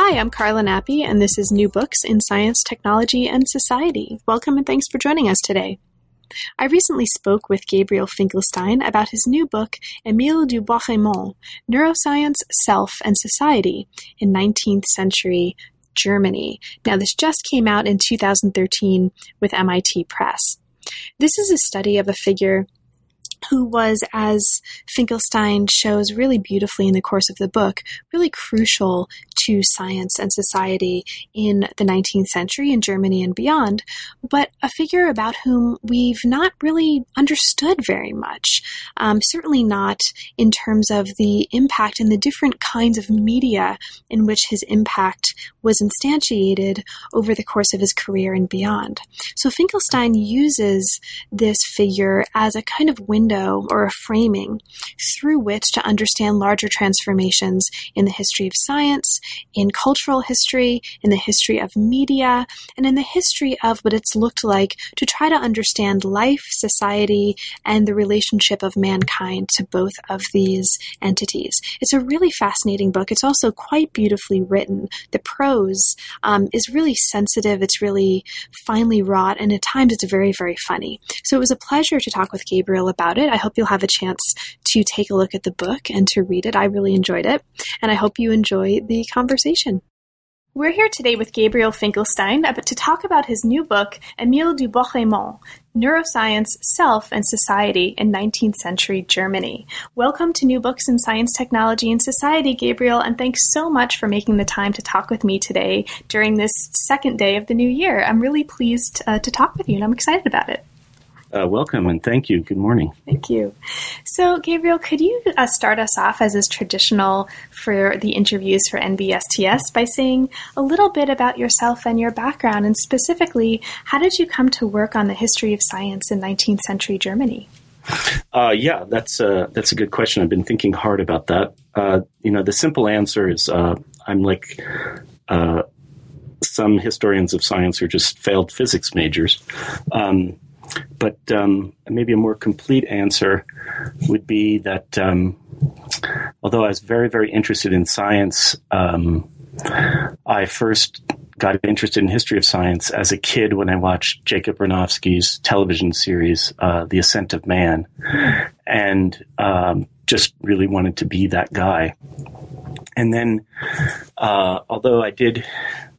Hi, I'm Carla Nappi, and this is New Books in Science, Technology, and Society. Welcome and thanks for joining us today. I recently spoke with Gabriel Finkelstein about his new book, Émile du Bois-Reymond Neuroscience, Self, and Society in 19th Century Germany. Now, this just came out in 2013 with MIT Press. This is a study of a figure who was, as Finkelstein shows really beautifully in the course of the book, really crucial to science and society in the 19th century in Germany and beyond, but a figure about whom we've not really understood very much. Um, certainly not in terms of the impact and the different kinds of media in which his impact was instantiated over the course of his career and beyond. So Finkelstein uses this figure as a kind of window or a framing through which to understand larger transformations in the history of science, in cultural history, in the history of media, and in the history of what it's looked like to try to understand life, society, and the relationship of mankind to both of these entities. It's a really fascinating book. It's also quite beautifully written. The prose um, is really sensitive, it's really finely wrought, and at times it's very, very funny. So it was a pleasure to talk with Gabriel about it. I hope you'll have a chance to take a look at the book and to read it. I really enjoyed it, and I hope you enjoy the conversation. We're here today with Gabriel Finkelstein to talk about his new book, Émile du Bois-Reymond Neuroscience, Self, and Society in 19th Century Germany. Welcome to New Books in Science, Technology, and Society, Gabriel, and thanks so much for making the time to talk with me today during this second day of the new year. I'm really pleased uh, to talk with you, and I'm excited about it. Uh, welcome and thank you. Good morning. Thank you. So, Gabriel, could you uh, start us off, as is traditional for the interviews for NBSTS, by saying a little bit about yourself and your background, and specifically, how did you come to work on the history of science in 19th century Germany? Uh, yeah, that's a, that's a good question. I've been thinking hard about that. Uh, you know, the simple answer is uh, I'm like uh, some historians of science who are just failed physics majors. Um, but um, maybe a more complete answer would be that um, although I was very, very interested in science, um, I first got interested in history of science as a kid when I watched Jacob Bronowski's television series, uh, The Ascent of Man, and um, just really wanted to be that guy. And then, uh, although I did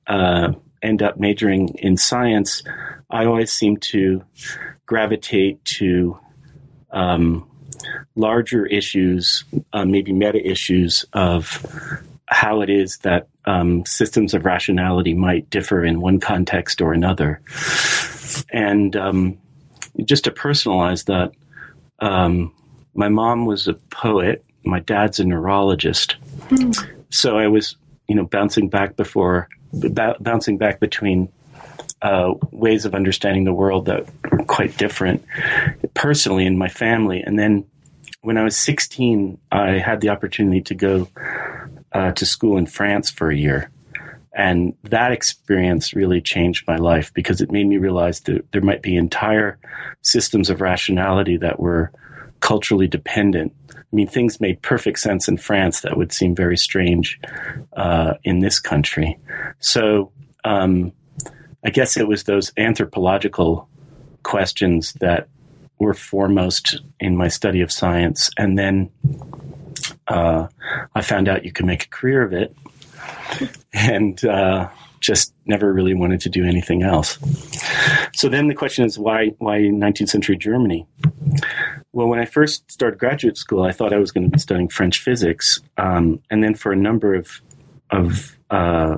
uh, end up majoring in science, I always seem to gravitate to um, larger issues, uh, maybe meta issues of how it is that um, systems of rationality might differ in one context or another. And um, just to personalize that, um, my mom was a poet, my dad's a neurologist. Mm. So I was, you know, bouncing back before, b- bouncing back between uh, ways of understanding the world that were quite different personally in my family. And then when I was 16, I had the opportunity to go uh, to school in France for a year. And that experience really changed my life because it made me realize that there might be entire systems of rationality that were culturally dependent. I mean, things made perfect sense in France that would seem very strange uh, in this country. So, um, I guess it was those anthropological questions that were foremost in my study of science. And then uh, I found out you could make a career of it and uh, just never really wanted to do anything else. So then the question is why, why 19th century Germany? Well, when I first started graduate school, I thought I was going to be studying French physics. Um, and then for a number of, of uh,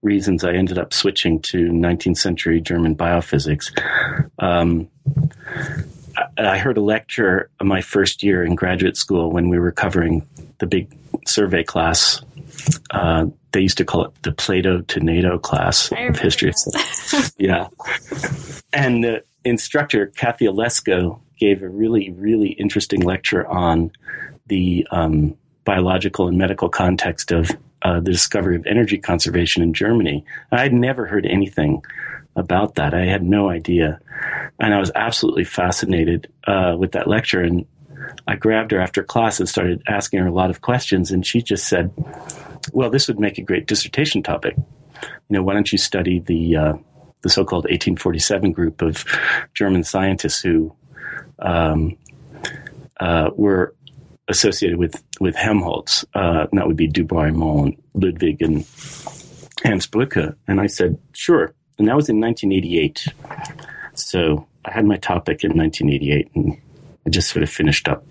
reasons, I ended up switching to 19th century German biophysics. Um, I heard a lecture my first year in graduate school when we were covering the big survey class. Uh, they used to call it the Plato to NATO class of history. yeah. And the instructor, Kathy Olesko, gave a really, really interesting lecture on the um, biological and medical context of uh, the discovery of energy conservation in Germany. I had never heard anything about that. I had no idea. And I was absolutely fascinated uh, with that lecture. And I grabbed her after class and started asking her a lot of questions. And she just said, Well, this would make a great dissertation topic. You know, why don't you study the, uh, the so called 1847 group of German scientists who um, uh, were associated with, with Helmholtz? Uh, and that would be Du Bois-Reymond, Ludwig, and Hans Brücke. And I said, Sure and that was in 1988. So I had my topic in 1988, and I just sort of finished up.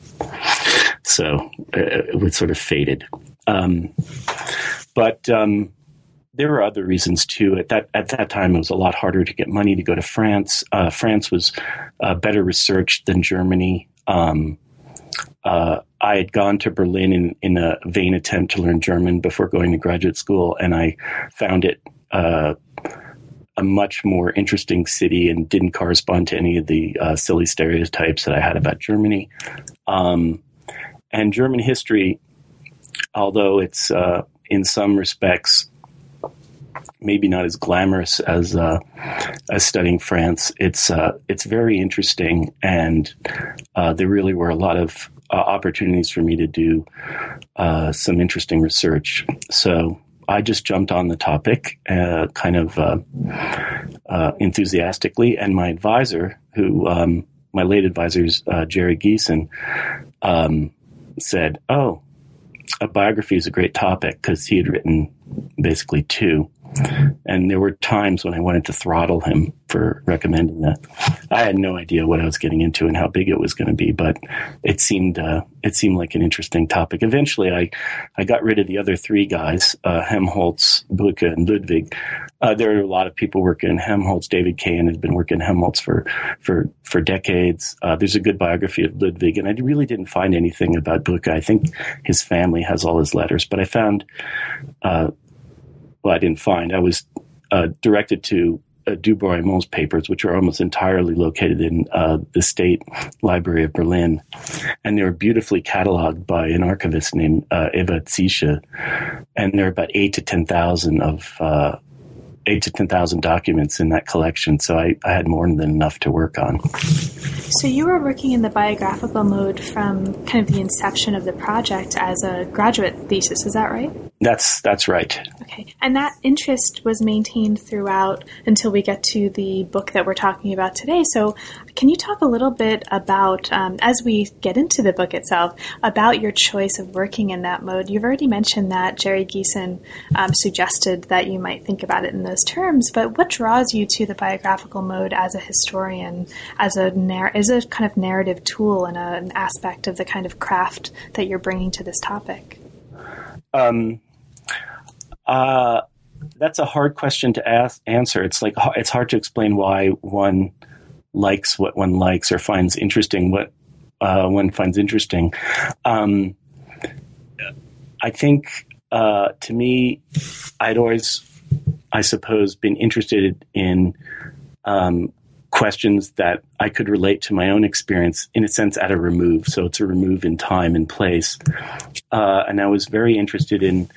So uh, it sort of faded. Um, but um, there were other reasons too. At that at that time, it was a lot harder to get money to go to France. Uh, France was uh, better researched than Germany. Um, uh, I had gone to Berlin in, in a vain attempt to learn German before going to graduate school, and I found it uh, a much more interesting city and didn't correspond to any of the uh, silly stereotypes that I had about Germany. Um, and German history, although it's uh, in some respects maybe not as glamorous as uh, as studying France, it's uh, it's very interesting, and uh, there really were a lot of uh, opportunities for me to do some interesting research. So I just jumped on the topic, uh, kind of uh, uh, enthusiastically, and my advisor, who um, my late advisor is uh, Jerry Geison, um, said, "Oh, a biography is a great topic because he had written basically two." And there were times when I wanted to throttle him for recommending that. I had no idea what I was getting into and how big it was going to be, but it seemed uh, it seemed like an interesting topic. Eventually, I I got rid of the other three guys, uh, Helmholtz, Brücke, and Ludwig. Uh, there are a lot of people working in Helmholtz. David Cahan has been working in Helmholtz for for for decades. Uh, there's a good biography of Ludwig, and I really didn't find anything about Brücke. I think his family has all his letters, but I found uh, well, I didn't find. I was uh, directed to uh, Du Bois-Reymond's papers, which are almost entirely located in uh, the State Library of Berlin. And they were beautifully cataloged by an archivist named uh, Eva Ziesche. And there are about eight to 10,000 of uh, eight to 10,000 documents in that collection. So I, I had more than enough to work on. So you were working in the biographical mode from kind of the inception of the project as a graduate thesis, is that right? That's that's right. Okay, and that interest was maintained throughout until we get to the book that we're talking about today. So, can you talk a little bit about, um, as we get into the book itself, about your choice of working in that mode? You've already mentioned that Jerry Geison um, suggested that you might think about it in those terms, but what draws you to the biographical mode as a historian, as a narr- as a kind of narrative tool and a, an aspect of the kind of craft that you're bringing to this topic? Um uh, that's a hard question to ask, answer. It's like it's hard to explain why one likes what one likes or finds interesting what uh, one finds interesting. Um, I think uh, to me, I'd always, I suppose, been interested in um, questions that I could relate to my own experience in a sense at a remove. So it's a remove in time and place. Uh, and I was very interested in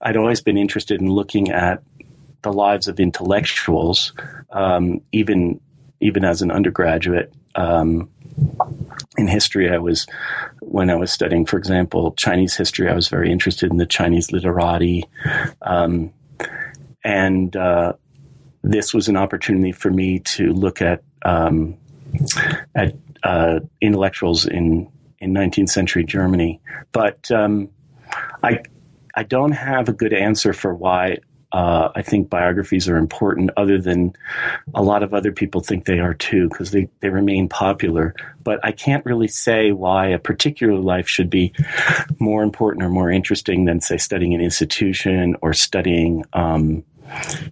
I'd always been interested in looking at the lives of intellectuals, um, even even as an undergraduate. Um, in history, I was when I was studying, for example, Chinese history. I was very interested in the Chinese literati, um, and uh, this was an opportunity for me to look at um, at uh, intellectuals in in 19th century Germany. But um, I I don't have a good answer for why uh, I think biographies are important, other than a lot of other people think they are too, because they, they remain popular. But I can't really say why a particular life should be more important or more interesting than, say, studying an institution or studying um,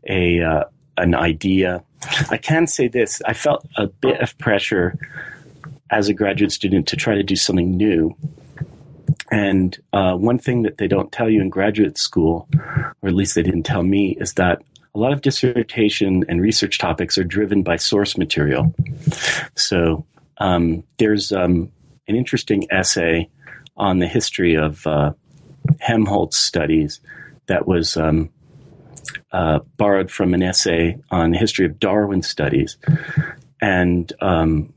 a uh, an idea. I can say this: I felt a bit of pressure as a graduate student to try to do something new. And uh, one thing that they don't tell you in graduate school, or at least they didn't tell me, is that a lot of dissertation and research topics are driven by source material. So um, there's um, an interesting essay on the history of uh, Helmholtz studies that was um, uh, borrowed from an essay on the history of Darwin studies. And um,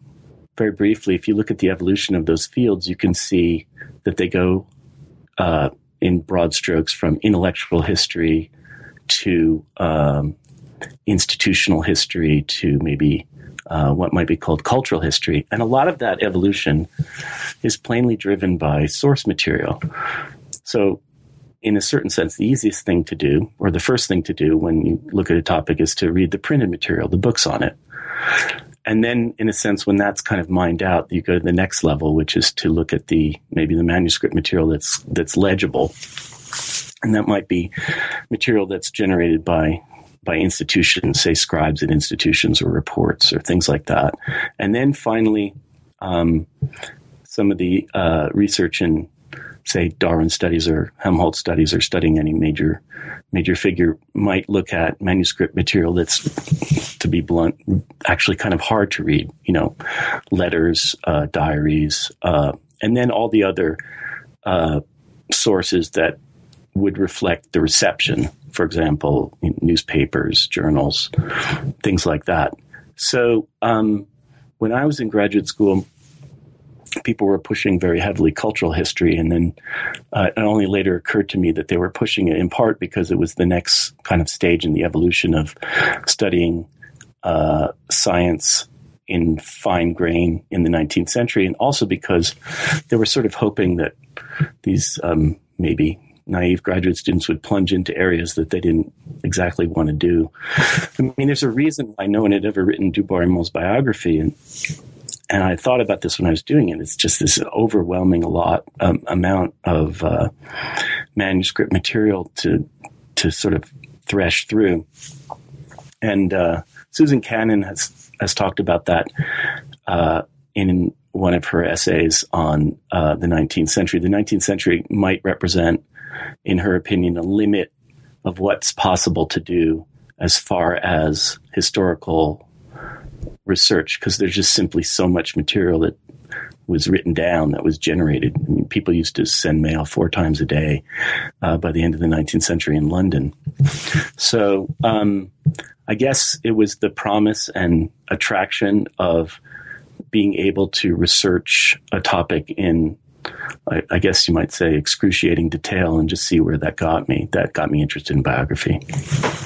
very briefly, if you look at the evolution of those fields, you can see that they go uh, in broad strokes from intellectual history to um, institutional history to maybe uh, what might be called cultural history. And a lot of that evolution is plainly driven by source material. So, in a certain sense, the easiest thing to do, or the first thing to do when you look at a topic, is to read the printed material, the books on it. And then, in a sense, when that's kind of mined out, you go to the next level, which is to look at the maybe the manuscript material that's that's legible and that might be material that's generated by by institutions, say scribes at institutions or reports or things like that. And then finally, um, some of the uh, research in, say, Darwin studies or Helmholtz studies or studying any major major figure might look at manuscript material that's, to be blunt, actually kind of hard to read. You know, letters, uh, diaries, uh, and then all the other uh, sources that would reflect the reception, for example, newspapers, journals, things like that. So um, when I was in graduate school, people were pushing very heavily cultural history, and then uh, it only later occurred to me that they were pushing it in part because it was the next kind of stage in the evolution of studying uh, science in fine grain in the 19th century, and also because they were sort of hoping that these um, maybe naive graduate students would plunge into areas that they didn't exactly want to do. I mean, there's a reason why no one had ever written Du Bois-Reymond's biography, and and I thought about this when I was doing it. It's just this overwhelming a lot um, amount of uh, manuscript material to to sort of thresh through, and uh, Susan Cannon has has talked about that uh, in one of her essays on uh, the 19th century. The 19th century might represent in her opinion, a limit of what's possible to do as far as historical research because there's just simply so much material that was written down that was generated. I mean, people used to send mail four times a day uh, by the end of the 19th century in London. So um, I guess it was the promise and attraction of being able to research a topic in I, I, guess you might say, excruciating detail and just see where that got me. That got me interested in biography.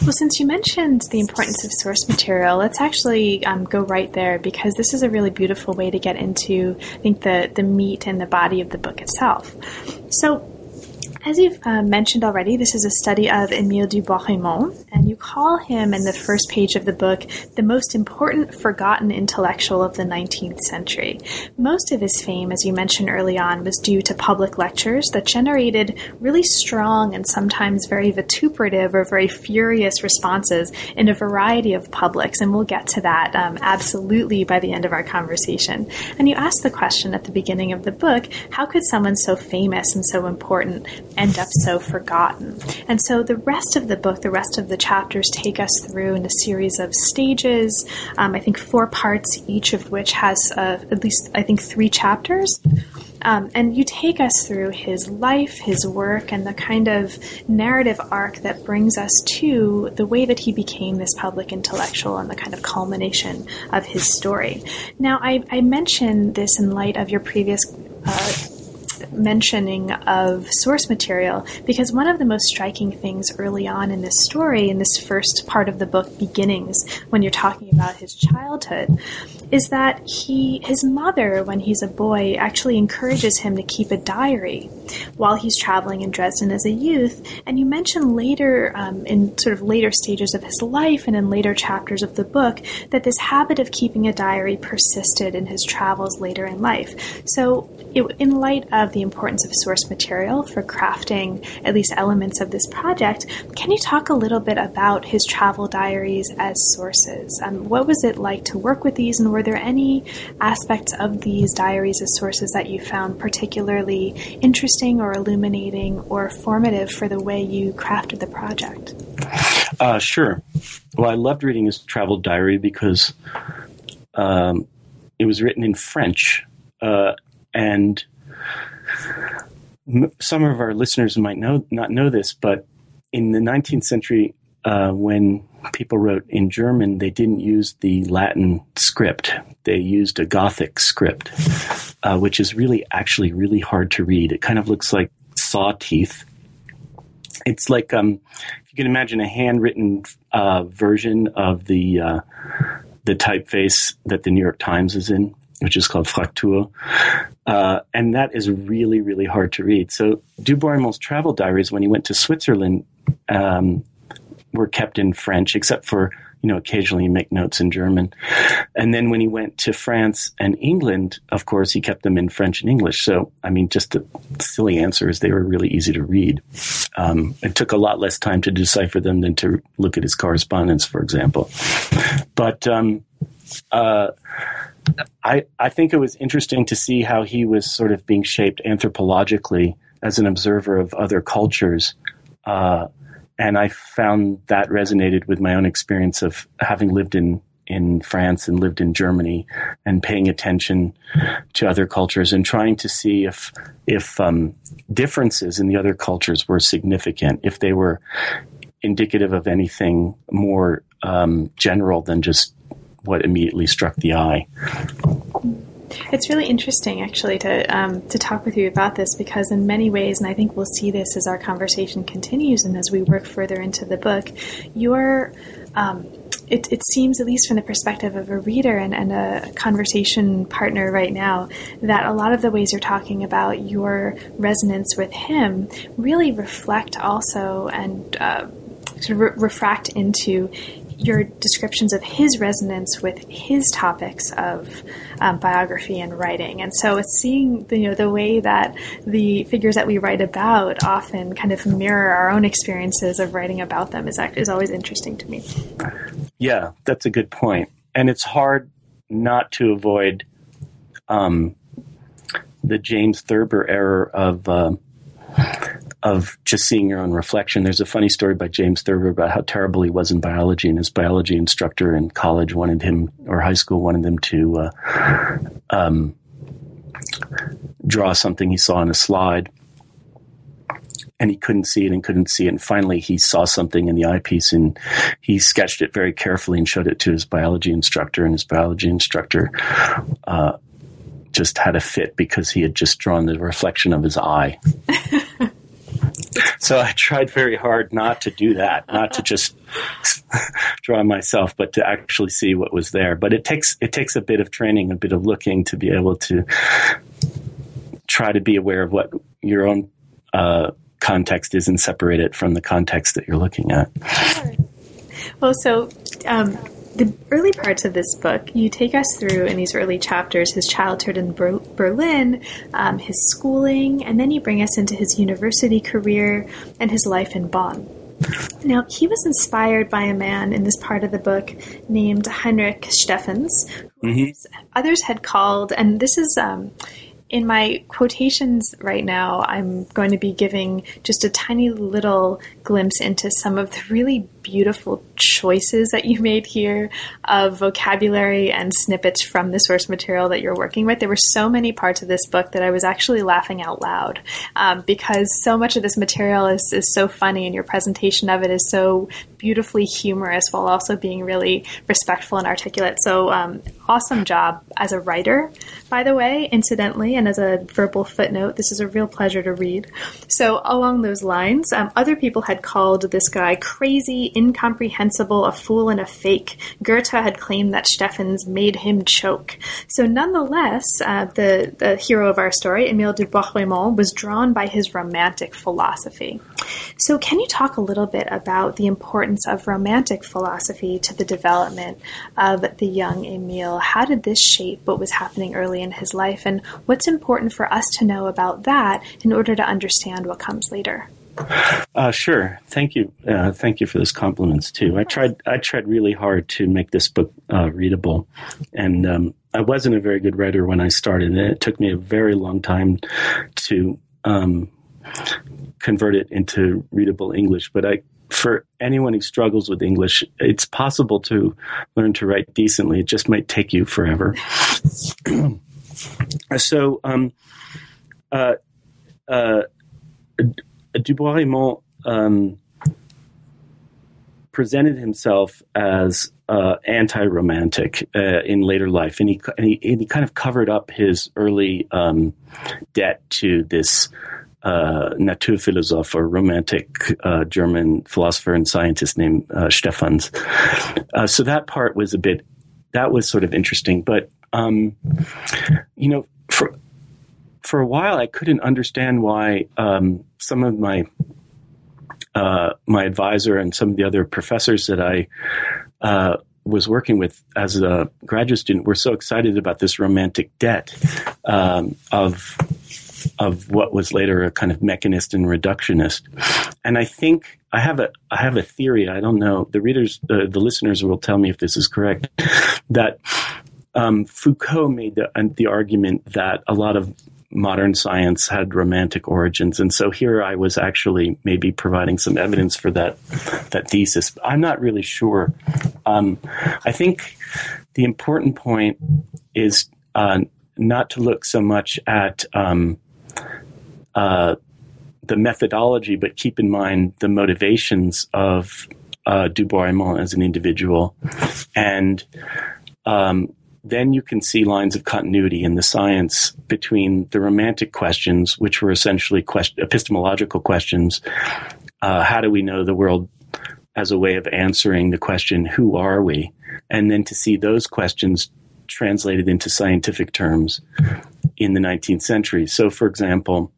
Well, since you mentioned the importance of source material, let's actually um, go right there because this is a really beautiful way to get into, I think, the, the meat and the body of the book itself. So, as you've uh, mentioned already, this is a study of Emile du Bois-Reymond, and you call him in the first page of the book the most important forgotten intellectual of the 19th century. Most of his fame, as you mentioned early on, was due to public lectures that generated really strong and sometimes very vituperative or very furious responses in a variety of publics, and we'll get to that um, absolutely by the end of our conversation. And you ask the question at the beginning of the book how could someone so famous and so important end up so forgotten. And so the rest of the book, the rest of the chapters take us through in a series of stages, um, I think four parts, each of which has uh, at least, I think, three chapters. Um, and you take us through his life, his work, and the kind of narrative arc that brings us to the way that he became this public intellectual and the kind of culmination of his story. Now, I, I mention this in light of your previous uh, mentioning of source material because one of the most striking things early on in this story, in this first part of the book, beginnings, when you're talking about his childhood, is that he his mother when he's a boy actually encourages him to keep a diary while he's traveling in Dresden as a youth. And you mention later um, in sort of later stages of his life and in later chapters of the book that this habit of keeping a diary persisted in his travels later in life. So it, in light of the importance of source material for crafting at least elements of this project can you talk a little bit about his travel diaries as sources? Um, what was it like to work with these and were were there any aspects of these diaries as sources that you found particularly interesting or illuminating or formative for the way you crafted the project? Uh, sure. Well, I loved reading his travel diary because um, it was written in French, uh, and m- some of our listeners might know not know this, but in the 19th century, uh, when people wrote in German, they didn't use the Latin script. They used a Gothic script, uh, which is really actually really hard to read. It kind of looks like saw teeth. It's like um, if you can imagine a handwritten uh, version of the uh, the typeface that the New York Times is in, which is called Fraktur. Uh, and that is really, really hard to read. So Du Bois travel diaries, when he went to Switzerland, um, were kept in French, except for you know occasionally make notes in German. And then when he went to France and England, of course, he kept them in French and English. So I mean, just a silly answer is they were really easy to read. Um, it took a lot less time to decipher them than to look at his correspondence, for example. But um, uh, I I think it was interesting to see how he was sort of being shaped anthropologically as an observer of other cultures. Uh, and I found that resonated with my own experience of having lived in in France and lived in Germany and paying attention to other cultures and trying to see if if um, differences in the other cultures were significant, if they were indicative of anything more um, general than just what immediately struck the eye. It's really interesting, actually, to um, to talk with you about this because, in many ways, and I think we'll see this as our conversation continues and as we work further into the book, your um, it, it, seems, at least from the perspective of a reader and, and, a conversation partner right now, that a lot of the ways you're talking about your resonance with him really reflect also and uh, sort of re- refract into your descriptions of his resonance with his topics of um, biography and writing. And so it's seeing the, you know the way that the figures that we write about often kind of mirror our own experiences of writing about them is is always interesting to me. Yeah, that's a good point, and it's hard not to avoid um, the James Thurber error of. Uh, of just seeing your own reflection. There's a funny story by James Thurber about how terrible he was in biology, and his biology instructor in college wanted him, or high school wanted him to uh, um, draw something he saw on a slide. And he couldn't see it and couldn't see it. And finally, he saw something in the eyepiece and he sketched it very carefully and showed it to his biology instructor. And his biology instructor uh, just had a fit because he had just drawn the reflection of his eye. so I tried very hard not to do that, not to just draw myself, but to actually see what was there. But it takes it takes a bit of training, a bit of looking to be able to try to be aware of what your own uh, context is and separate it from the context that you're looking at. Well, so um, the early parts of this book, you take us through in these early chapters his childhood in Ber- Berlin, um, his schooling, and then you bring us into his university career and his life in Bonn. Now, he was inspired by a man in this part of the book named Heinrich Steffens, mm-hmm. others had called, and this is. Um, in my quotations right now, I'm going to be giving just a tiny little glimpse into some of the really beautiful choices that you made here of vocabulary and snippets from the source material that you're working with. There were so many parts of this book that I was actually laughing out loud um, because so much of this material is, is so funny and your presentation of it is so beautifully humorous while also being really respectful and articulate. So, um, awesome job as a writer, by the way, incidentally, and as a verbal footnote. This is a real pleasure to read. So, along those lines, um, other people had called this guy crazy, incomprehensible, a fool, and a fake. Goethe had claimed that Steffens made him choke. So, nonetheless, uh, the, the hero of our story, Emile du Bois-Reymond, was drawn by his romantic philosophy. So, can you talk a little bit about the importance of romantic philosophy to the development of the young Emile? How did this shape what was happening early in his life, and what's important for us to know about that in order to understand what comes later? Uh, sure. Thank you. Uh, thank you for those compliments too. I tried. I tried really hard to make this book uh, readable, and um, I wasn't a very good writer when I started. And it took me a very long time to um, convert it into readable English. But I, for anyone who struggles with English, it's possible to learn to write decently. It just might take you forever. so. Um, Du Bois-Reymond um, presented himself as uh, anti-romantic uh, in later life, and he, and he, and he kind of covered up his early um, debt to this uh, Naturphilosoph or romantic uh, German philosopher and scientist named uh, Steffens. Uh, so that part was a bit that was sort of interesting, but um, you know, for a while, I couldn't understand why um, some of my uh, my advisor and some of the other professors that I uh, was working with as a graduate student were so excited about this romantic debt um, of of what was later a kind of mechanist and reductionist. And I think I have a I have a theory. I don't know. The readers, uh, the listeners will tell me if this is correct. That um, Foucault made the, the argument that a lot of modern science had romantic origins. And so here I was actually maybe providing some evidence for that, that thesis. I'm not really sure. Um, I think the important point is uh, not to look so much at um, uh, the methodology, but keep in mind the motivations of uh, Du Bois as an individual. And um, then you can see lines of continuity in the science between the romantic questions, which were essentially quest- epistemological questions. Uh, how do we know the world as a way of answering the question, who are we? And then to see those questions translated into scientific terms in the 19th century. So, for example,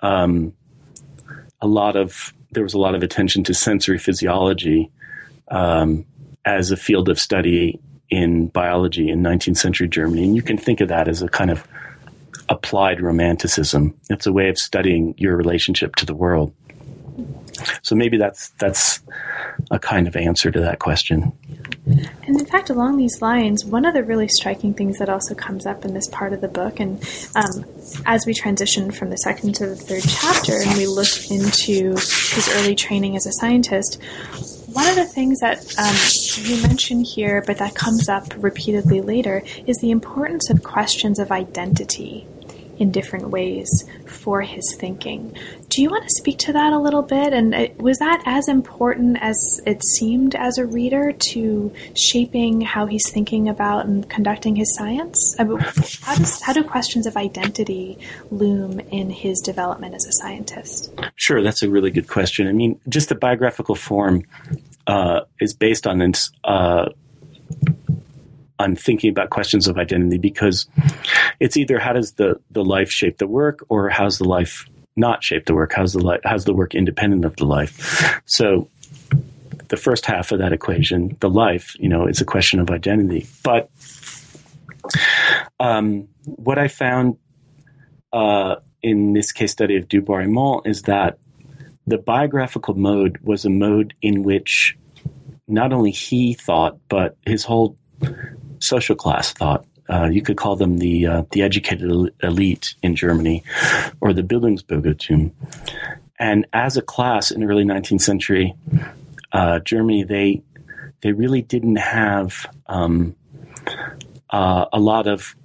um, a lot of there was a lot of attention to sensory physiology um, as a field of study in biology in 19th century Germany. And you can think of that as a kind of applied romanticism. It's a way of studying your relationship to the world. So maybe that's that's a kind of answer to that question. And in fact, along these lines, one of the really striking things that also comes up in this part of the book, and um, as we transition from the second to the third chapter, and we look into his early training as a scientist, one of the things that um, you mention here, but that comes up repeatedly later, is the importance of questions of identity in different ways for his thinking. Do you want to speak to that a little bit? And uh, was that as important as it seemed as a reader to shaping how he's thinking about and conducting his science? How, does, how do questions of identity loom in his development as a scientist? Sure, that's a really good question. I mean, just the biographical form uh, is based on this. Uh, on thinking about questions of identity because it's either how does the, the life shape the work or how's the life not shape the work? How's the life, how's the work independent of the life? So the first half of that equation, the life, you know, is a question of identity. But um, what I found uh, in this case study of Du Bois is that the biographical mode was a mode in which not only he thought, but his whole social class thought. Uh, you could call them the uh, the educated elite in Germany, or the Bildungsbürgertum. And as a class in early 19th century uh, Germany, they they really didn't have um, uh, a lot of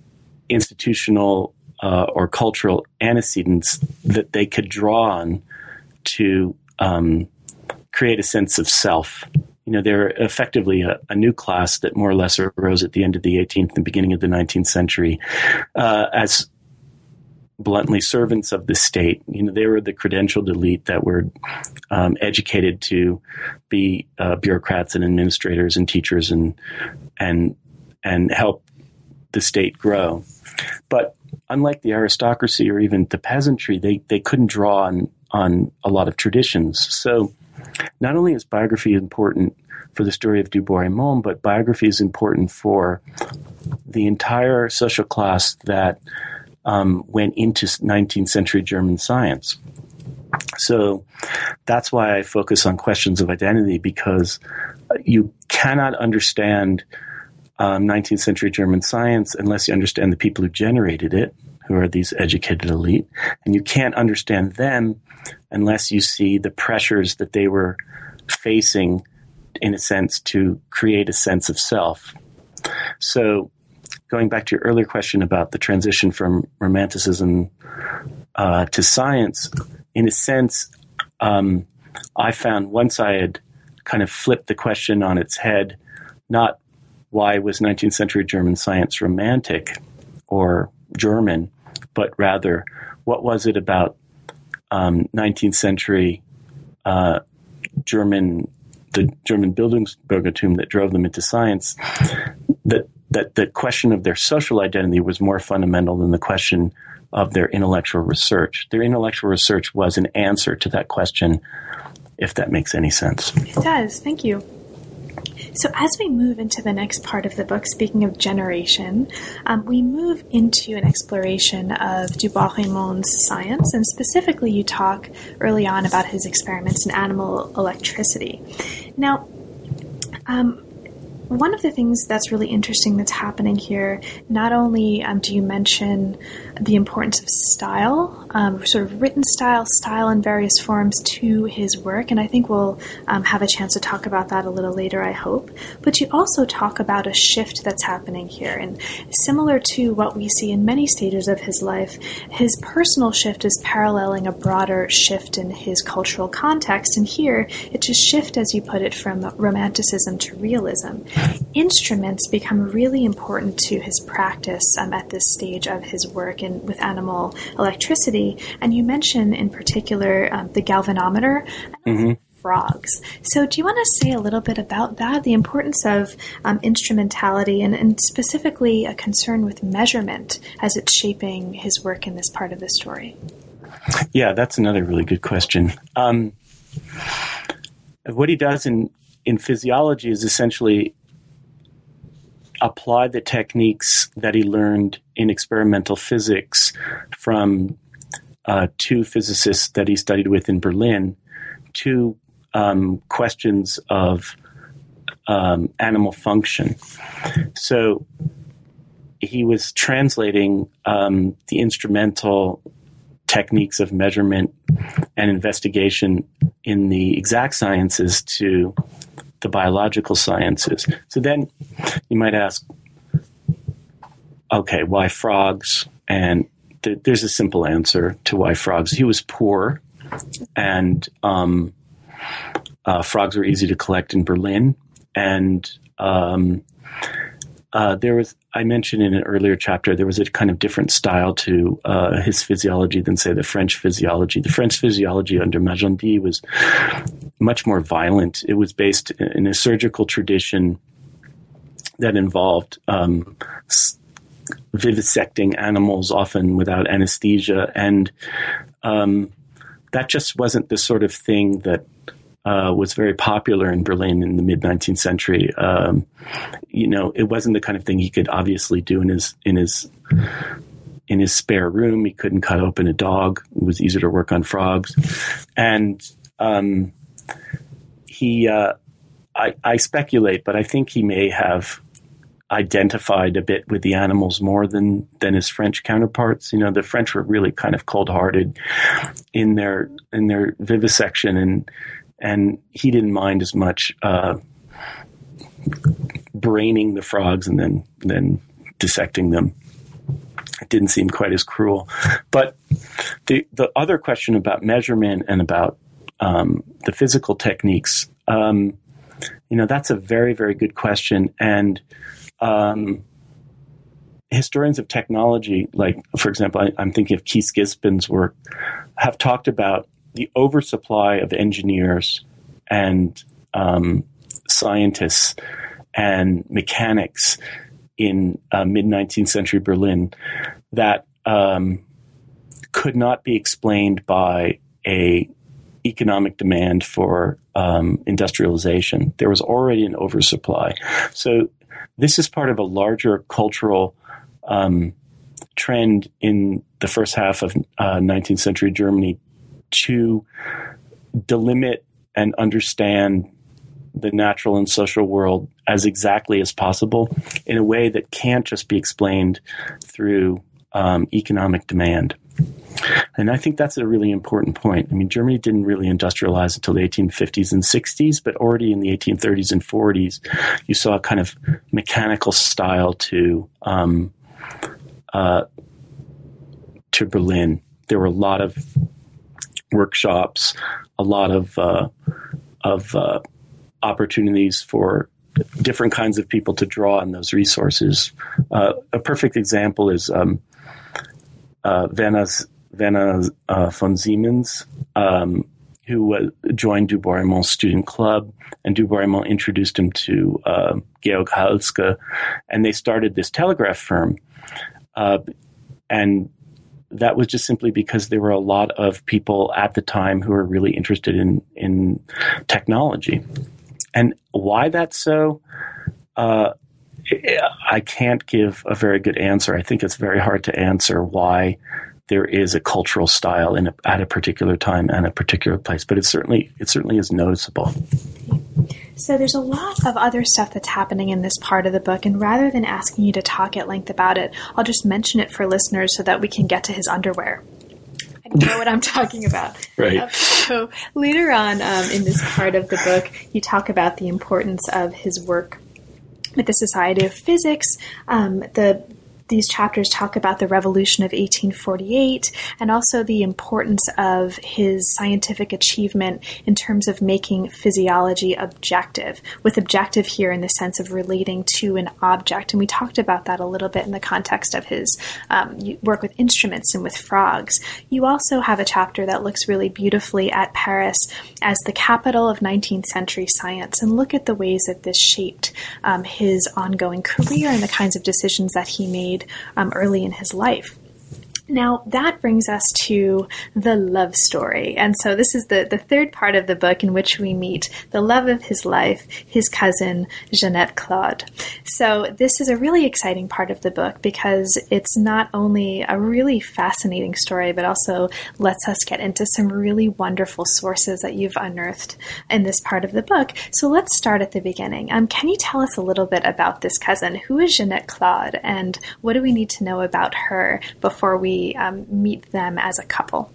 institutional uh, or cultural antecedents that they could draw on to um, create a sense of self. You know, they're effectively a, a, new class that more or less arose at the end of the 18th and beginning of the 19th century uh, as bluntly servants of the state. You know, they were the credentialed elite that were um, educated to be uh, bureaucrats and administrators and teachers and and and help the state grow. But unlike the aristocracy or even the peasantry, they they couldn't draw on on a lot of traditions. So not only is biography important for the story of Du Bois-Reymond, but biography is important for the entire social class that um, went into 19th century German science. So that's why I focus on questions of identity because you cannot understand um, 19th century German science unless you understand the people who generated it, who are these educated elite. And you can't understand them unless you see the pressures that they were facing, in a sense, to create a sense of self. So, going back to your earlier question about the transition from romanticism uh, to science, in a sense, um, I found once I had kind of flipped the question on its head, not why was 19th century German science romantic or German, but rather what was it about um, 19th century uh, German, the German Bildungsbürgertum that drove them into science, that that the question of their social identity was more fundamental than the question of their intellectual research. Their intellectual research was an answer to that question, if that makes any sense. It does. Thank you. So, as we move into the next part of the book, speaking of generation, um, we move into an exploration of du Bois-Reymond's science, and specifically, you talk early on about his experiments in animal electricity. Now, um, one of the things that's really interesting that's happening here, not only um, do you mention the importance of style, um, sort of written style, style in various forms to his work, and I think we'll um, have a chance to talk about that a little later, I hope. But you also talk about a shift that's happening here, and similar to what we see in many stages of his life, his personal shift is paralleling a broader shift in his cultural context, and here it's a shift, as you put it, from romanticism to realism instruments become really important to his practice um, at this stage of his work with animal electricity. And you mention in particular um, the galvanometer. Mm-hmm. Frogs. So, do you want to say a little bit about that, the importance of um, instrumentality, and, and specifically a concern with measurement as it's shaping his work in this part of the story? Yeah, that's another really good question. Um, what he does in in physiology is essentially apply the techniques that he learned in experimental physics from uh, two physicists that he studied with in Berlin to um, questions of um, animal function. So he was translating um, the instrumental techniques of measurement and investigation in the exact sciences to the biological sciences. So then you might ask, okay, why frogs? And th- there's a simple answer to why frogs. He was poor, and um, uh, frogs were easy to collect in Berlin. And um, uh, there was, I mentioned in an earlier chapter, there was a kind of different style to uh, his physiology than, say, the French physiology. The French physiology under Magendie was much more violent. It was based in a surgical tradition that involved um, vivisecting animals, often without anesthesia, and um, that just wasn't the sort of thing that uh, was very popular in Berlin in the mid 19th century. Um, you know, it wasn't the kind of thing he could obviously do in his in his in his spare room. He couldn't cut open a dog. It was easier to work on frogs, and um, he. Uh, I, I speculate, but I think he may have identified a bit with the animals more than than his French counterparts. You know, the French were really kind of cold hearted in their in their vivisection and and he didn't mind as much uh, braining the frogs and then then dissecting them. It didn't seem quite as cruel. But the the other question about measurement and about um, the physical techniques, um, you know, that's a very very good question, and um, historians of technology, like for example, I, am thinking of Keith Gispen's work, have talked about the oversupply of engineers and um, scientists and mechanics in uh, mid 19th century Berlin that um, could not be explained by a economic demand for um, industrialization. There was already an oversupply. So this is part of a larger cultural um, trend in the first half of uh, 19th century Germany to delimit and understand the natural and social world as exactly as possible in a way that can't just be explained through um, economic demand. And I think that's a really important point. I mean, Germany didn't really industrialize until the 1850s and 60s, but already in the 1830s and 40s, you saw a kind of mechanical style to um, uh, to Berlin. There were a lot of workshops, a lot of uh, of uh, opportunities for different kinds of people to draw on those resources. Uh, a perfect example is um, uh, Werner uh, von Siemens, um, who joined Du Bois student club, and Du Bois introduced him to uh, Georg Halske, and they started this telegraph firm. And that was just simply because there were a lot of people at the time who were really interested in in technology, and why that's so. Uh, I can't give a very good answer. I think it's very hard to answer why there is a cultural style in a, at a particular time and a particular place, but it certainly it certainly is noticeable. So there's a lot of other stuff that's happening in this part of the book, and rather than asking you to talk at length about it, I'll just mention it for listeners so that we can get to his underwear. I know what I'm talking about. Right. So later on um, in this part of the book, you talk about the importance of his work with the Society of Physics, um, the these chapters talk about the revolution of 1848 and also the importance of his scientific achievement in terms of making physiology objective, with objective here in the sense of relating to an object. And we talked about that a little bit in the context of his um, work with instruments and with frogs. You also have a chapter that looks really beautifully at Paris as the capital of 19th century science and look at the ways that this shaped um, his ongoing career and the kinds of decisions that he made Um, early in his life. Now, that brings us to the love story. And so, this is the, the third part of the book in which we meet the love of his life, his cousin, Jeannette Claude. So, this is a really exciting part of the book because it's not only a really fascinating story, but also lets us get into some really wonderful sources that you've unearthed in this part of the book. So, let's start at the beginning. Um, can you tell us a little bit about this cousin? Who is Jeannette Claude, and what do we need to know about her before we um, meet them as a couple?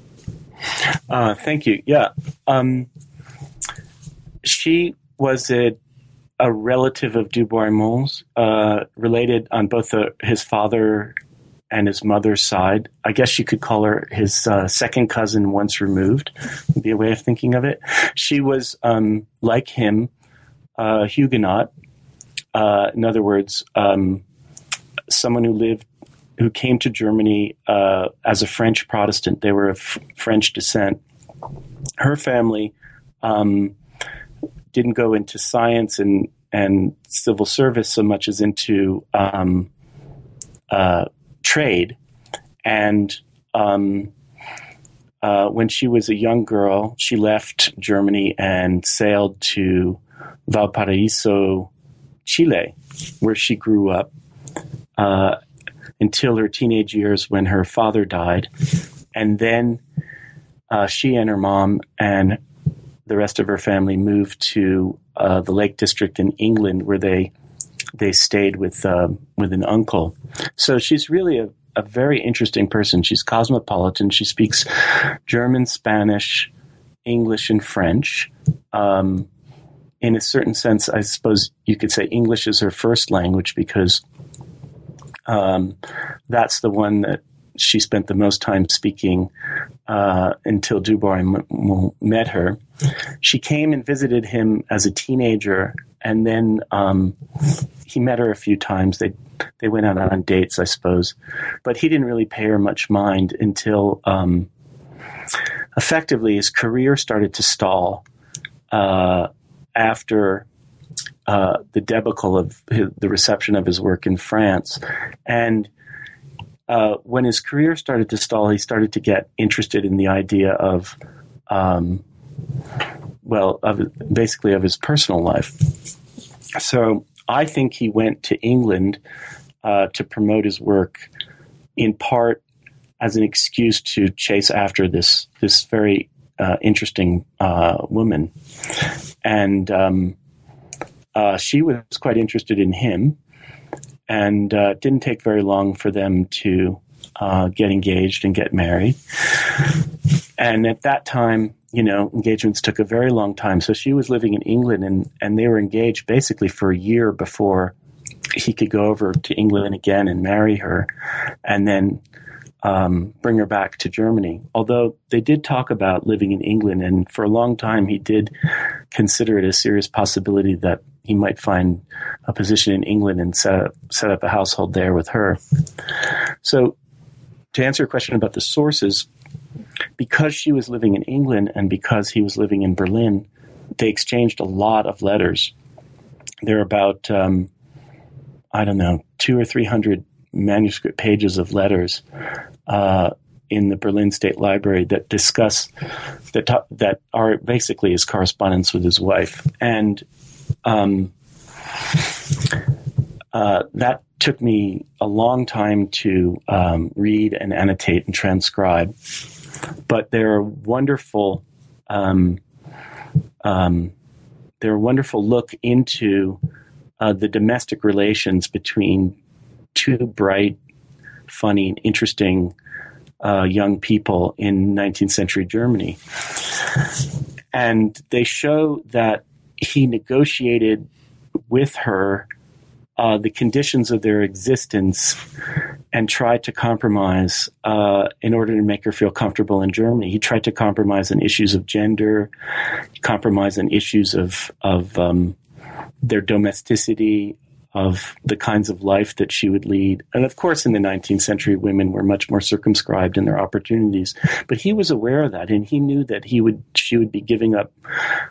Uh, thank you. Yeah. Um, she was a, a, relative of Du Bois uh, related on both the, his father and his mother's side. I guess you could call her his uh, second cousin once removed, would be a way of thinking of it. She was, um, like him, a Huguenot. Uh, in other words, um, someone who lived who came to Germany uh, as a French Protestant. They were of French descent. Her family um, didn't go into science and and civil service so much as into um, uh, trade. And um, uh, when she was a young girl, she left Germany and sailed to Valparaiso, Chile, where she grew up. Uh, until her teenage years when her father died. And then uh, she and her mom and the rest of her family moved to uh, the Lake District in England, where they they stayed with uh, with an uncle. So she's really a, a very interesting person. She's cosmopolitan. She speaks German, Spanish, English, and French. Um, in a certain sense, I suppose you could say English is her first language because um, that's the one that she spent the most time speaking uh, until Du Bois m- met her. She came and visited him as a teenager, and then um, he met her a few times. They they went out on dates, I suppose, but he didn't really pay her much mind until um, effectively his career started to stall uh, after uh, the debacle of his, the reception of his work in France. And uh, when his career started to stall, he started to get interested in the idea of, um, well, of basically of his personal life. So I think he went to England uh, to promote his work, in part as an excuse to chase after this this very uh, interesting uh, woman, and um, uh, she was quite interested in him. And uh, it didn't take very long for them to uh, get engaged and get married. And at that time, you know, engagements took a very long time. So she was living in England, and and they were engaged basically for a year before he could go over to England again and marry her, and then um, bring her back to Germany. Although they did talk about living in England, and for a long time he did consider it a serious possibility that he might find a position in England and set up, set up a household there with her. So, to answer your question about the sources, because she was living in England and because he was living in Berlin, they exchanged a lot of letters. There are about um, I don't know, two or three hundred manuscript pages of letters uh, in the Berlin State Library that discuss that that are basically his correspondence with his wife, and um, uh, that took me a long time to um, read and annotate and transcribe. But they're wonderful. Um, um, they're a wonderful look into uh, the domestic relations between two bright, funny, interesting uh, young people in 19th century Germany. And they show that he negotiated with her uh, the conditions of their existence and tried to compromise uh, in order to make her feel comfortable in Germany. He tried to compromise on issues of gender, compromise on issues of of um, their domesticity, of the kinds of life that she would lead. And of course, in the 19th century, women were much more circumscribed in their opportunities. But he was aware of that, and he knew that he would she would be giving up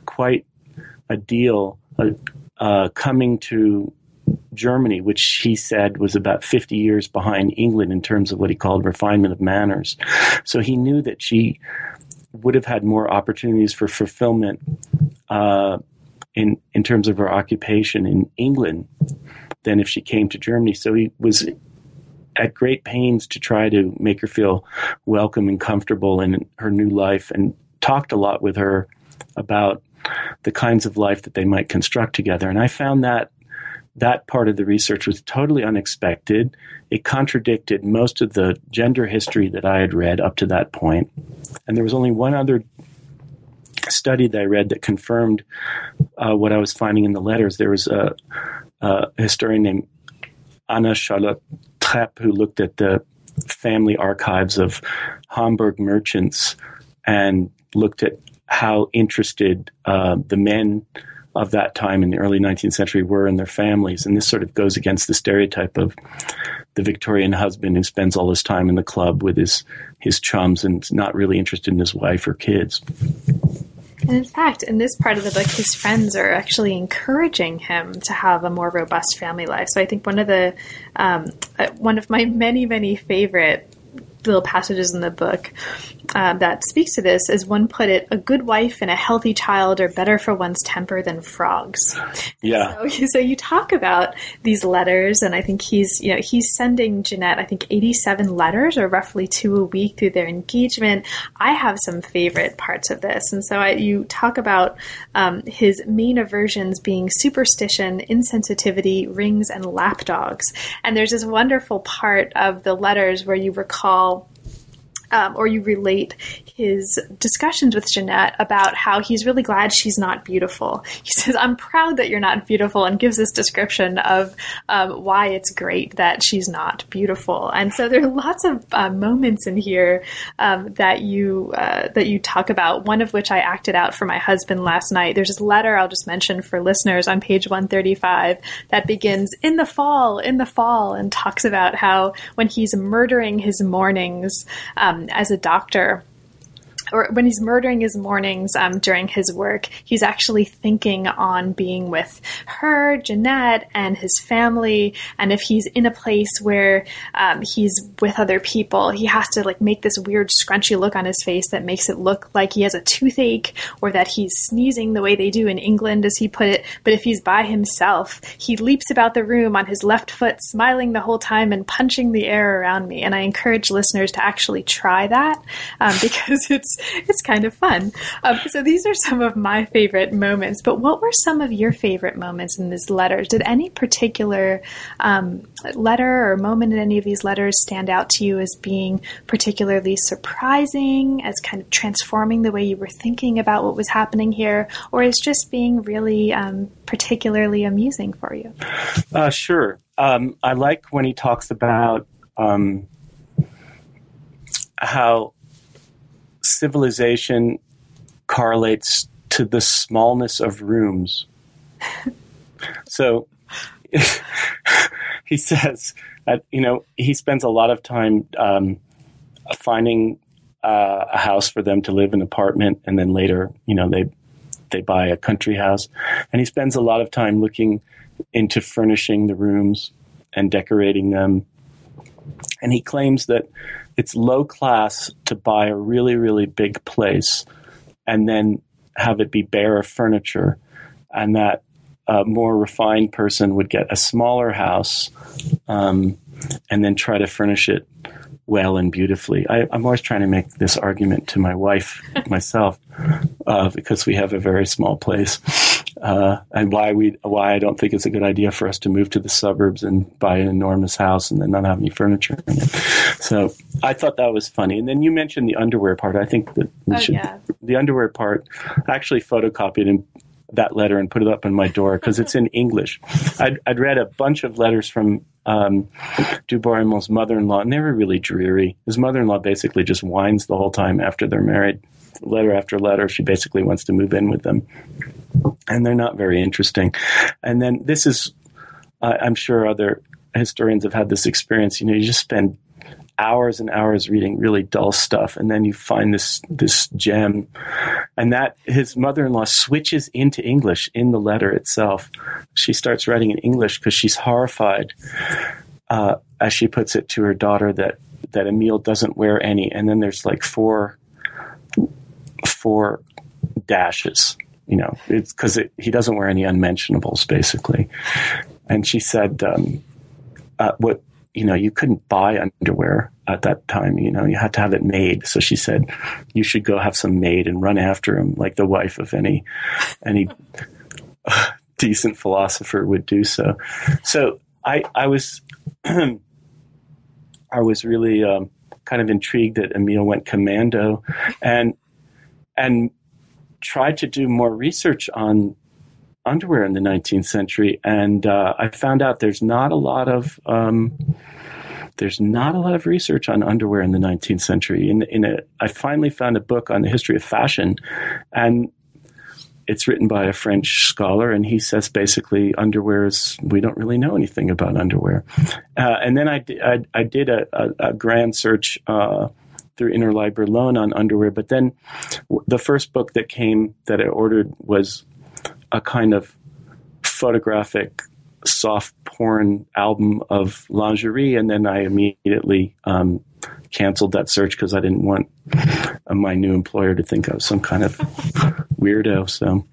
quite a deal, uh, uh, coming to Germany, which he said was about 50 years behind England in terms of what he called refinement of manners. So he knew that she would have had more opportunities for fulfillment uh, in in terms of her occupation in England than if she came to Germany. So he was at great pains to try to make her feel welcome and comfortable in her new life, and talked a lot with her about the kinds of life that they might construct together. And I found that that part of the research was totally unexpected. It contradicted most of the gender history that I had read up to that point. And there was only one other study that I read that confirmed uh, what I was finding in the letters. There was a, a historian named Anna Charlotte Trepp who looked at the family archives of Hamburg merchants and looked at how interested uh, the men of that time in the early 19th century were in their families. And this sort of goes against the stereotype of the Victorian husband who spends all his time in the club with his, his chums and not really interested in his wife or kids. And in fact, in this part of the book, his friends are actually encouraging him to have a more robust family life. So I think one of the um, uh, one of my many many favorite little passages in the book uh, that speaks to this, as one put it, a good wife and a healthy child are better for one's temper than frogs. Yeah. So, so, you talk about these letters, and I think he's, you know, he's sending Jeannette, I think, 87 letters or roughly two a week through their engagement. I have some favorite parts of this. And so I, you talk about um, his main aversions being superstition, insensitivity, rings, and lapdogs. And there's this wonderful part of the letters where you recall um, or you relate his discussions with Jeannette about how he's really glad she's not beautiful. He says, I'm proud that you're not beautiful, and gives this description of um, why it's great that she's not beautiful. And so there are lots of uh, moments in here um, that you uh, that you talk about. One of which I acted out for my husband last night. There's this letter I'll just mention for listeners on page 135 that begins in the fall, in the fall, and talks about how when he's murdering his mornings um, as a doctor or when he's murdering his mornings um, during his work, he's actually thinking on being with her, Jeannette, and his family. And if he's in a place where um, he's with other people, he has to like make this weird scrunchy look on his face that makes it look like he has a toothache or that he's sneezing the way they do in England, as he put it. But if he's by himself, he leaps about the room on his left foot, smiling the whole time and punching the air around me. And I encourage listeners to actually try that um, because it's it's kind of fun. Um, so these are some of my favorite moments. But what were some of your favorite moments in this letter? Did any particular um, letter or moment in any of these letters stand out to you as being particularly surprising, as kind of transforming the way you were thinking about what was happening here, or as just being really um, particularly amusing for you? Uh, sure. Um, I like when he talks about um, how civilization correlates to the smallness of rooms. so he says that, you know, he spends a lot of time um, finding uh, a house for them to live in an apartment, and then later, you know, they they buy a country house, and he spends a lot of time looking into furnishing the rooms and decorating them. And he claims that it's low class to buy a really, really big place and then have it be bare of furniture, and that a more refined person would get a smaller house um, and then try to furnish it well and beautifully. I, am always trying to make this argument to my wife, myself, uh, because we have a very small place, uh, and why we why I don't think it's a good idea for us to move to the suburbs and buy an enormous house and then not have any furniture in it. So I thought that was funny. And then you mentioned the underwear part. I think that we oh, should yeah. the underwear part. I actually photocopied and that letter and put it up on my door because it's in English. I'd, I'd, read a bunch of letters from um, Du mother-in-law, and they were really dreary. His mother-in-law basically just whines the whole time after they're married. Letter after letter, she basically wants to move in with them, and they're not very interesting. And then this is, uh, I'm sure other historians have had this experience. You know, you just spend hours and hours reading really dull stuff, and then you find this this gem, and that his mother-in-law switches into English in the letter itself. She starts writing in English because she's horrified, uh, as she puts it to her daughter, that that Emil doesn't wear any, and then there's like four four dashes. You know, it's because it, he doesn't wear any unmentionables, basically. And she said, um, uh, "What you know, you couldn't buy underwear at that time. You know, you had to have it made. So she said, you should go have some made and run after him like the wife of any, any decent philosopher would do so. So I, I was, I was really um, kind of intrigued that Emil went commando and, and tried to do more research on underwear in the 19th century, and uh, I found out there's not a lot of um, there's not a lot of research on underwear in the 19th century. In, in a, I finally found a book on the history of fashion, and it's written by a French scholar, and he says basically underwear is we don't really know anything about underwear. Uh, and then I, I, I did a, a, a, grand search. Uh, through Interlibrary Loan on underwear, but then the first book that came that I ordered was a kind of photographic soft porn album of lingerie, and then I immediately um, canceled that search because I didn't want my new employer to think I was some kind of weirdo. So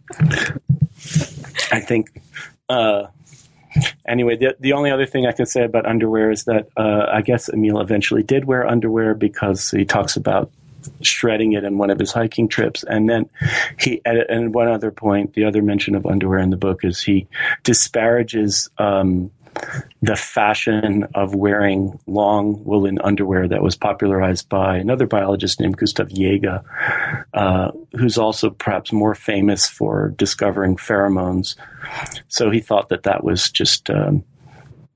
I think. Uh, anyway, the, the only other thing I can say about underwear is that uh, I guess Emil eventually did wear underwear because he talks about shredding it in one of his hiking trips. And then he, and one other point, the other mention of underwear in the book is he disparages um, the fashion of wearing long woolen underwear that was popularized by another biologist named Gustav Jaeger, uh, who's also perhaps more famous for discovering pheromones. So he thought that that was just um,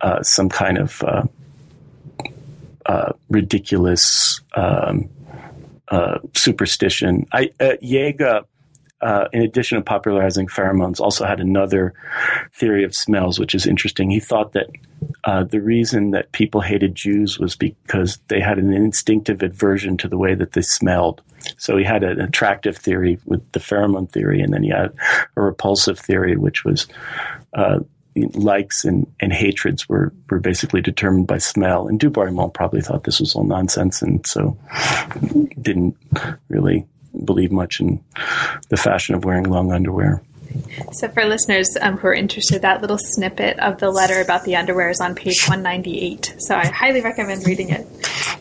uh, some kind of uh, uh ridiculous um, uh, superstition. I, uh, Jaeger, uh, in addition to popularizing pheromones, also had another theory of smells, which is interesting. He thought that uh, the reason that people hated Jews was because they had an instinctive aversion to the way that they smelled. So he had an attractive theory with the pheromone theory, and then he had a repulsive theory, which was uh, likes and, and hatreds were, were basically determined by smell. And Du Bois-Reymond probably thought this was all nonsense and so didn't really believe much in the fashion of wearing long underwear. So, for listeners um, who are interested, that little snippet of the letter about the underwear is on page 198. So, I highly recommend reading it.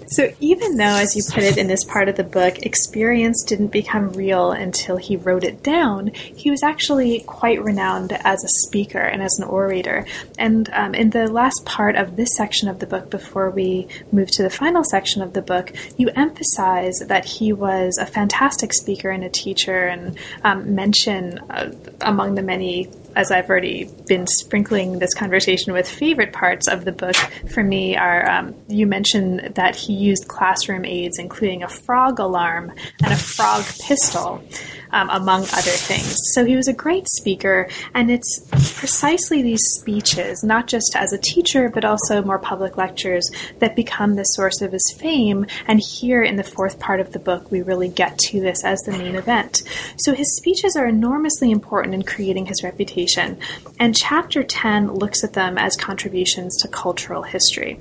So, even though, as you put it in this part of the book, experience didn't become real until he wrote it down, he was actually quite renowned as a speaker and as an orator. And um, in the last part of this section of the book, before we move to the final section of the book, you emphasize that he was a fantastic speaker and a teacher, and um, mention uh, among the many as I've already been sprinkling this conversation with favorite parts of the book for me are um, you mentioned that he used classroom aids, including a frog alarm and a frog pistol um, among other things. So he was a great speaker, and it's precisely these speeches, not just as a teacher, but also more public lectures, that become the source of his fame. And here in the fourth part of the book, we really get to this as the main event. So his speeches are enormously important in creating his reputation, and chapter 10 looks at them as contributions to cultural history.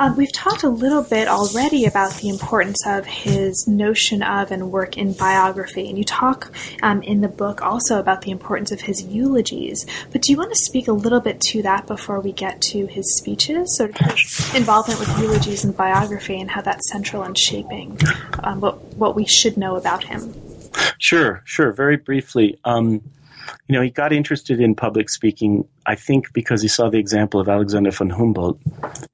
Um, we've talked a little bit already about the importance of his notion of and work in biography, and you talk um, in the book also about the importance of his eulogies. But do you want to speak a little bit to that before we get to his speeches, sort of his involvement with eulogies and biography, and how that's central in shaping um, what what we should know about him? Sure, sure. Very briefly, um, you know, he got interested in public speaking, I think, because he saw the example of Alexander von Humboldt,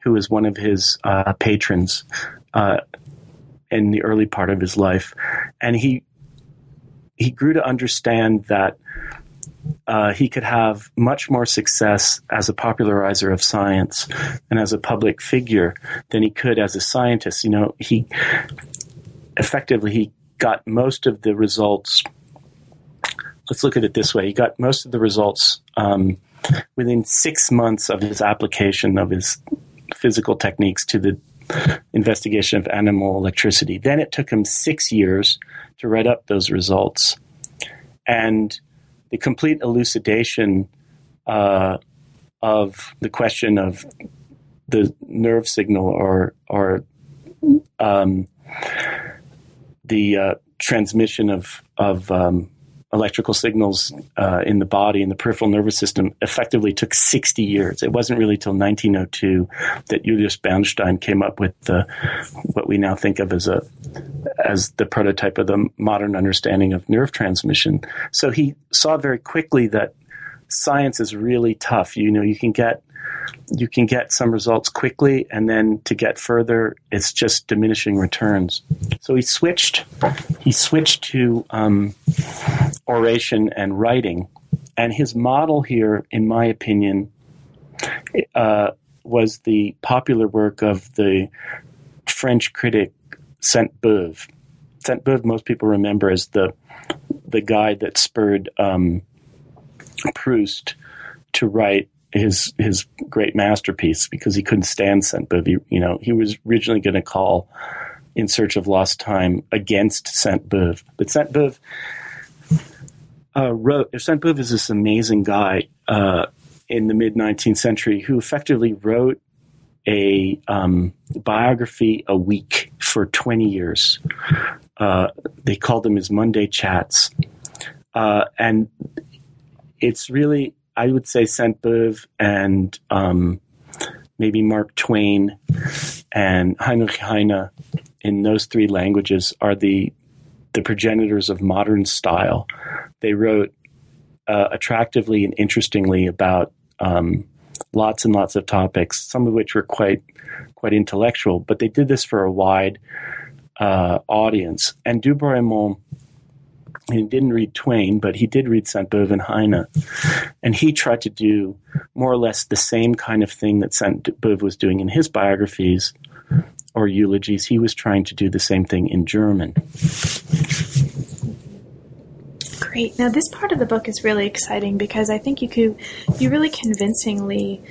who was one of his uh, patrons uh, in the early part of his life, and he he grew to understand that uh, he could have much more success as a popularizer of science and as a public figure than he could as a scientist. You know, he effectively he got most of the results let's look at it this way. He got most of the results um, within six months of his application of his physical techniques to the investigation of animal electricity. Then it took him six years to write up those results. And the complete elucidation uh, of the question of the nerve signal or, or um, the uh, transmission of, of um, electrical signals uh, in the body and the peripheral nervous system effectively took 60 years. It wasn't really till 1902 that Julius Bernstein came up with the, what we now think of as a as the prototype of the modern understanding of nerve transmission. So he saw very quickly that science is really tough. You know, you can get you can get some results quickly, and then to get further, it's just diminishing returns. So he switched. He switched to um, oration and writing, and his model here, in my opinion, uh, was the popular work of the French critic Sainte-Beuve. Sainte Beuve, most people remember as the the guy that spurred um, Proust to write his his great masterpiece because he couldn't stand Sainte-Beuve. You know, he was originally going to call In Search of Lost Time against Beuve, but Beuve uh, wrote. Beuve is this amazing guy uh, in the mid 19th century who effectively wrote a um, biography a week for 20 years. Uh, they called them his Monday chats, uh, and it's really I would say Sainte-Beuve and um, maybe Mark Twain and Heinrich Heine in those three languages are the the progenitors of modern style. They wrote uh, attractively and interestingly about um, lots and lots of topics, some of which were quite quite intellectual, but they did this for a wide uh, audience. And Du Bois-Reymond he didn't read Twain, but he did read Sainte-Beuve and Heine. And he tried to do more or less the same kind of thing that Sainte-Beuve was doing in his biographies or eulogies. He was trying to do the same thing in German. Great. Now, this part of the book is really exciting because I think you could, you really convincingly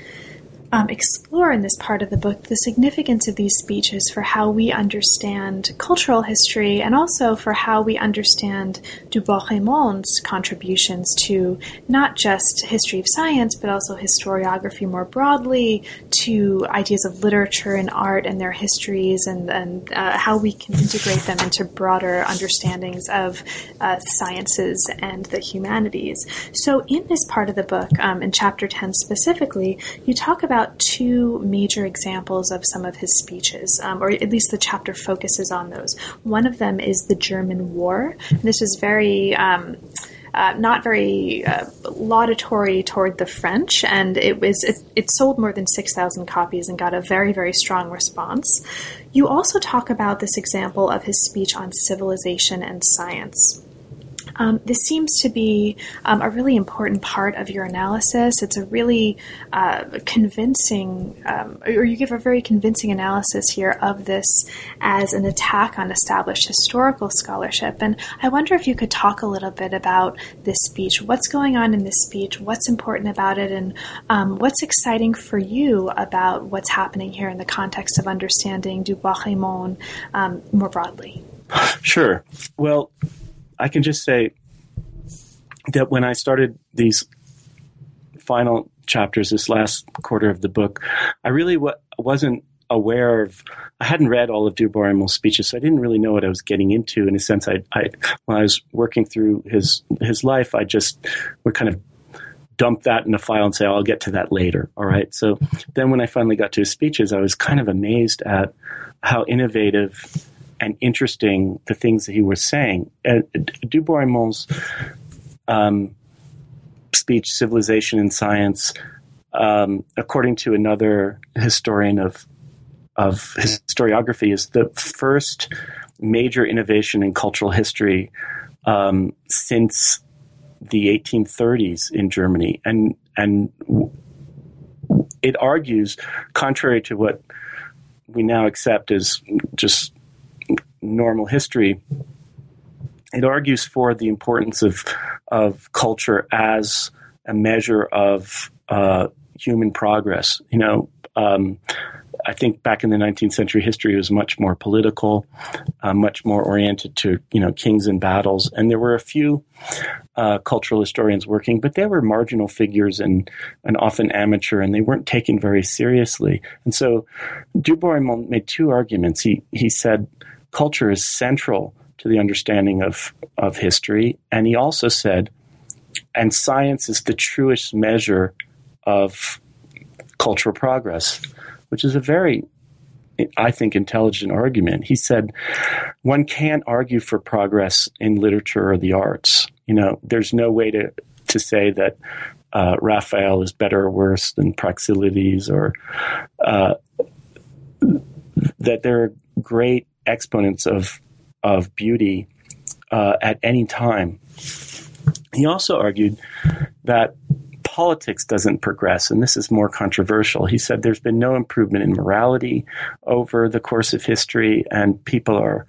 um, explore in this part of the book the significance of these speeches for how we understand cultural history and also for how we understand Du Bois-Reymond's contributions to not just history of science, but also historiography more broadly, to ideas of literature and art and their histories, and, and uh, how we can integrate them into broader understandings of uh, sciences and the humanities. So, in this part of the book, um, in chapter 10 specifically, you talk about about two major examples of some of his speeches, um, or at least the chapter focuses on those. One of them is the German War. This is very. Um, uh, not very uh, laudatory toward the French, and it was it, it sold more than six thousand copies and got a very very strong response. You also talk about this example of his speech on civilization and science. Um, this seems to be um, a really important part of your analysis. It's a really uh, convincing, um, or you give a very convincing analysis here of this as an attack on established historical scholarship. And I wonder if you could talk a little bit about this speech. What's going on in this speech? What's important about it? And um, what's exciting for you about what's happening here in the context of understanding Du Bois-Reymond um, more broadly? Sure. Well, I can just say that when I started these final chapters, this last quarter of the book, I really w- wasn't aware of. I hadn't read all of Du Bois-Reymond's speeches, so I didn't really know what I was getting into. In a sense, I, I when I was working through his his life, I just would kind of dump that in a file and say, oh, I'll get to that later. All right. So then when I finally got to his speeches, I was kind of amazed at how innovative and interesting the things that he was saying. Uh, du Bois-Reymond's um, speech, Civilization and Science, um, according to another historian of of historiography, is the first major innovation in cultural history um, since the 1830s in Germany, and and it argues, contrary to what we now accept as just normal history, it argues for the importance of of culture as a measure of uh, human progress. You know, um, I think back in the 19th century, history was much more political, uh, much more oriented to you know kings and battles, and there were a few uh, cultural historians working, but they were marginal figures and and often amateur, and they weren't taken very seriously. And so, Du Bois-Reymond made two arguments. He he said culture is central to the understanding of, of history. And he also said, and science is the truest measure of cultural progress, which is a very, I think, intelligent argument. He said, one can't argue for progress in literature or the arts. You know, there's no way to, to say that uh, Raphael is better or worse than Praxiteles or uh, that there are great exponents of of beauty uh, at any time. He also argued that politics doesn't progress, and this is more controversial. He said there's been no improvement in morality over the course of history, and people are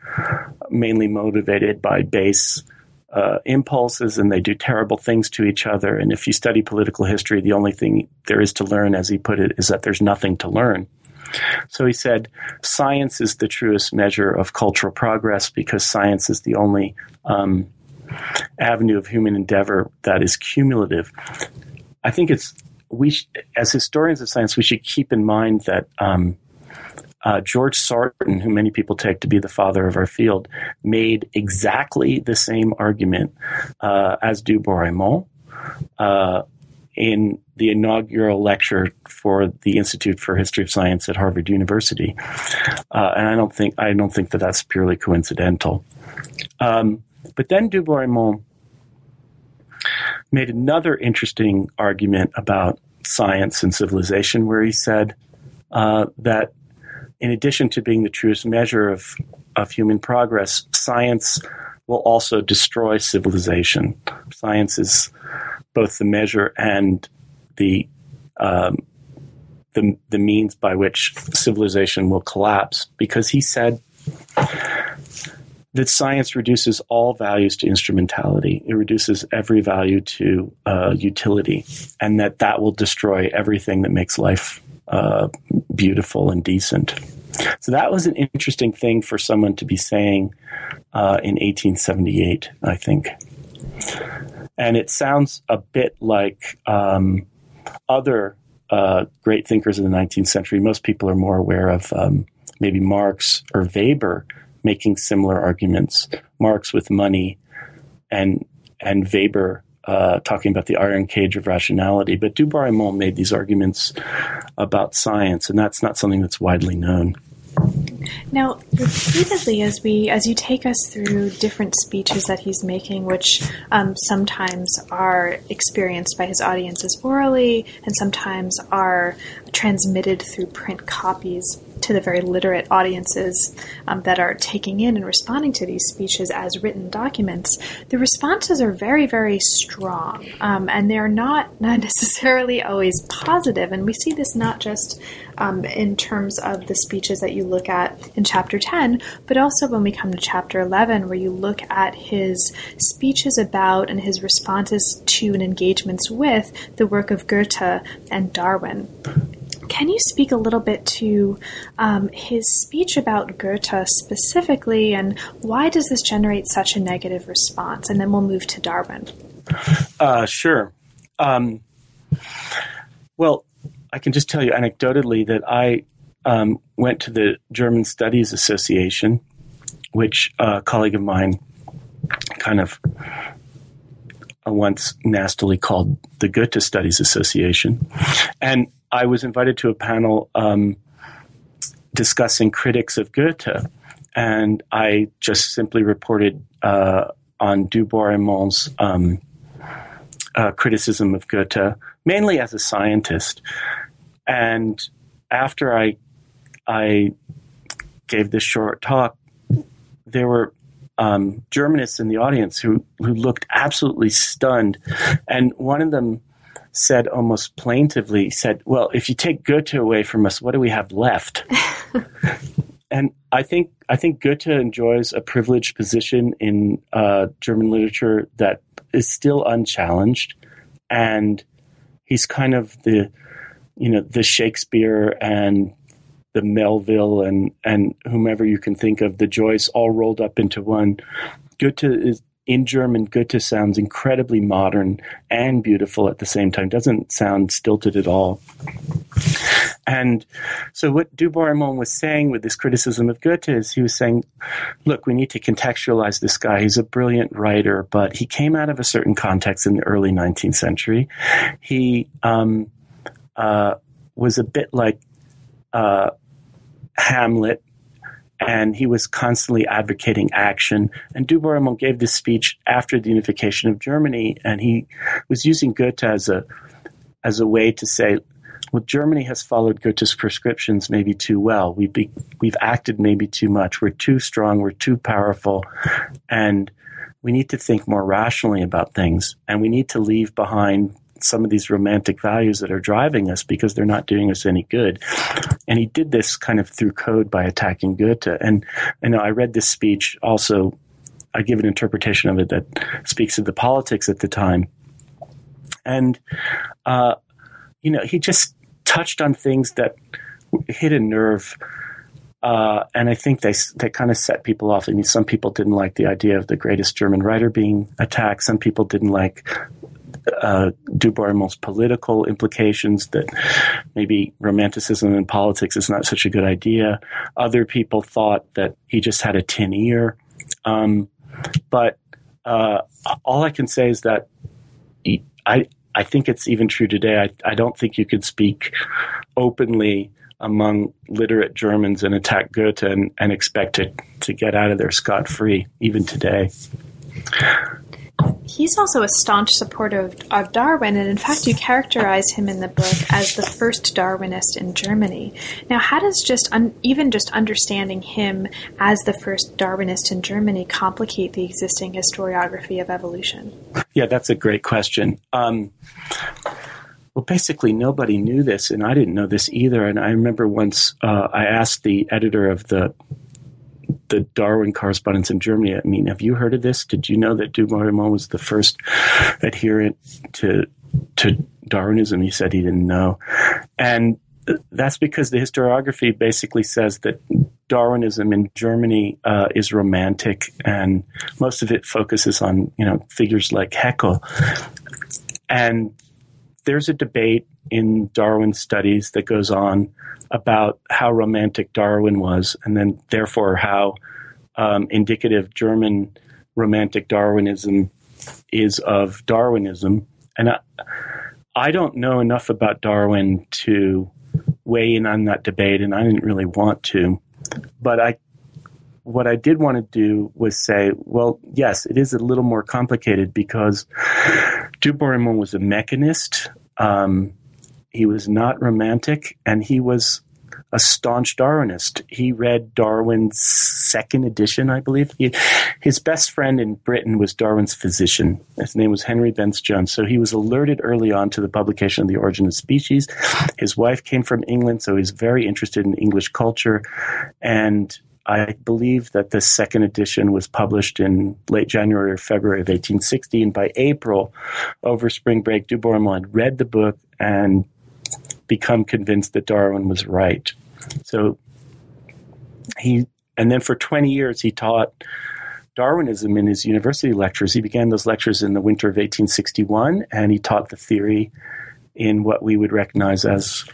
mainly motivated by base uh, impulses and they do terrible things to each other. And if you study political history, the only thing there is to learn, as he put it, is that there's nothing to learn. So he said, science is the truest measure of cultural progress because science is the only um, avenue of human endeavor that is cumulative. I think it's we sh- as historians of science we should keep in mind that um, uh, George Sarton, who many people take to be the father of our field, made exactly the same argument uh, as Du Bois-Reymond. Uh, in the inaugural lecture for the Institute for History of Science at Harvard University, uh, and I don't think I don't think that that's purely coincidental. Um, but then Du Bois-Reymond made another interesting argument about science and civilization, where he said uh, that in addition to being the truest measure of of human progress, science will also destroy civilization. Science is both the measure and the um, the, the means by which civilization will collapse because he said that science reduces all values to instrumentality. It reduces every value to uh, utility, and that that will destroy everything that makes life uh, beautiful and decent. So that was an interesting thing for someone to be saying uh, in 1878, I think and it sounds a bit like um, other uh, great thinkers in the 19th century. Most people are more aware of um, maybe Marx or Weber making similar arguments. Marx with money, and and Weber uh, talking about the iron cage of rationality. But du Bois-Reymond made these arguments about science, and that's not something that's widely known. Now, repeatedly, as we as you take us through different speeches that he's making, which um, sometimes are experienced by his audiences orally, and sometimes are transmitted through print copies to the very literate audiences um, that are taking in and responding to these speeches as written documents, the responses are very, very strong, um, and they're not, not necessarily always positive. And we see this not just um, in terms of the speeches that you look at in chapter 10, but also when we come to chapter 11, where you look at his speeches about and his responses to and engagements with the work of Goethe and Darwin. Can you speak a little bit to um, his speech about Goethe specifically, and why does this generate such a negative response? And then we'll move to Darwin. Uh, sure. Um, well, I can just tell you anecdotally that I um, went to the German Studies Association, which a colleague of mine kind of once nastily called the Goethe Studies Association. And I was invited to a panel um, discussing critics of Goethe. And I just simply reported uh, on Du Bois-Reymond's um, uh, criticism of Goethe, mainly as a scientist. And after I I gave this short talk, there were um, Germanists in the audience who who looked absolutely stunned, and one of them said almost plaintively, said, "Well, if you take Goethe away from us, what do we have left?" and I think I think Goethe enjoys a privileged position in uh, German literature that is still unchallenged, and he's kind of the you know the Shakespeare and the Melville and and whomever you can think of, the Joyce, all rolled up into one. Goethe is in German. Goethe sounds incredibly modern and beautiful at the same time. Doesn't sound stilted at all. And so, what Du Bois-Reymond was saying with this criticism of Goethe is he was saying, look, we need to contextualize this guy. He's a brilliant writer, but he came out of a certain context in the early 19th century. He um, uh, was a bit like uh, Hamlet, and he was constantly advocating action. And Du Bois-Reymond gave this speech after the unification of Germany, and he was using Goethe as a as a way to say, well, Germany has followed Goethe's prescriptions maybe too well. We've be, we've acted maybe too much. We're too strong. We're too powerful, and we need to think more rationally about things. And we need to leave behind some of these romantic values that are driving us because they're not doing us any good. And he did this kind of through code by attacking Goethe. And know, I read this speech also. I give an interpretation of it that speaks of the politics at the time. And, uh, you know, he just touched on things that hit a nerve. Uh, and I think they they kind of set people off. I mean, some people didn't like the idea of the greatest German writer being attacked. Some people didn't like uh, Du Bois-Reymond's political implications that maybe romanticism in politics is not such a good idea. Other people thought that he just had a tin ear. Um, but uh, all I can say is that I I think it's even true today. I, I don't think you could speak openly among literate Germans and attack Goethe and, and expect to, to get out of there scot free, even today. He's also a staunch supporter of, of, Darwin, and in fact, you characterize him in the book as the first Darwinist in Germany. Now, how does just un, even just understanding him as the first Darwinist in Germany complicate the existing historiography of evolution? Yeah, that's a great question. Um, well, basically, nobody knew this, and I didn't know this either. And I remember once uh, I asked the editor of the the Darwin correspondence in Germany. I mean, have you heard of this? Did you know that Du Bois-Reymond was the first adherent to to Darwinism? He said he didn't know, and that's because the historiography basically says that Darwinism in Germany uh, is romantic, and most of it focuses on you know figures like Haeckel, and there's a debate in Darwin studies that goes on about how romantic Darwin was, and then therefore how um, indicative German romantic Darwinism is of Darwinism, and I, I don't know enough about Darwin to weigh in on that debate, and I didn't really want to. But I, what I did want to do was say, well, yes, it is a little more complicated because Du Bois-Reymond was a mechanist. Um, he was not romantic, and he was a staunch Darwinist. He read Darwin's second edition, I believe. He, his best friend in Britain was Darwin's physician. His name was Henry Bence Jones. So he was alerted early on to the publication of The Origin of Species. His wife came from England, so he's very interested in English culture. And I believe that the second edition was published in late January or February of 1860. And by April, over spring break, Du had read the book and become convinced that Darwin was right. So he, and then for 20 years, he taught Darwinism in his university lectures. He began those lectures in the winter of 1861, and he taught the theory in what we would recognize as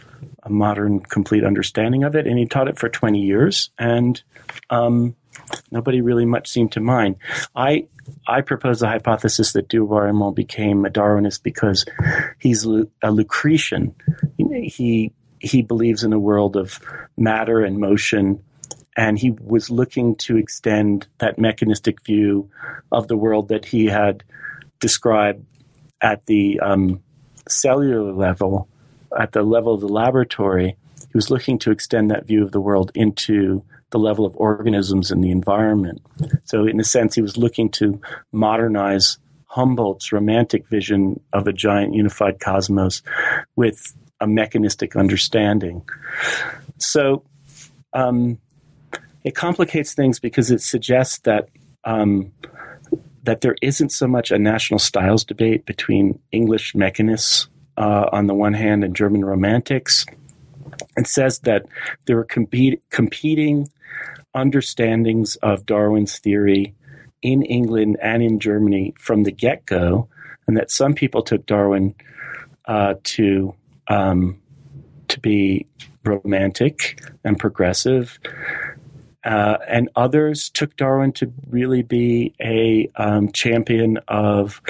a modern, complete understanding of it. And he taught it for 20 years, and um, nobody really much seemed to mind. I I propose the hypothesis that Du Bois became a Darwinist because he's a Lucretian. He he believes in a world of matter and motion, and he was looking to extend that mechanistic view of the world that he had described at the um, cellular level, at the level of the laboratory. He was looking to extend that view of the world into the level of organisms in the environment. So, in a sense, he was looking to modernize Humboldt's romantic vision of a giant unified cosmos with a mechanistic understanding. So um, it complicates things because it suggests that um, that there isn't so much a national styles debate between English mechanists uh, on the one hand and German romantics. It says that there are competing understandings of Darwin's theory in England and in Germany from the get go, and that some people took Darwin uh, to um, to be romantic and progressive. Uh, and others took Darwin to really be a um, champion of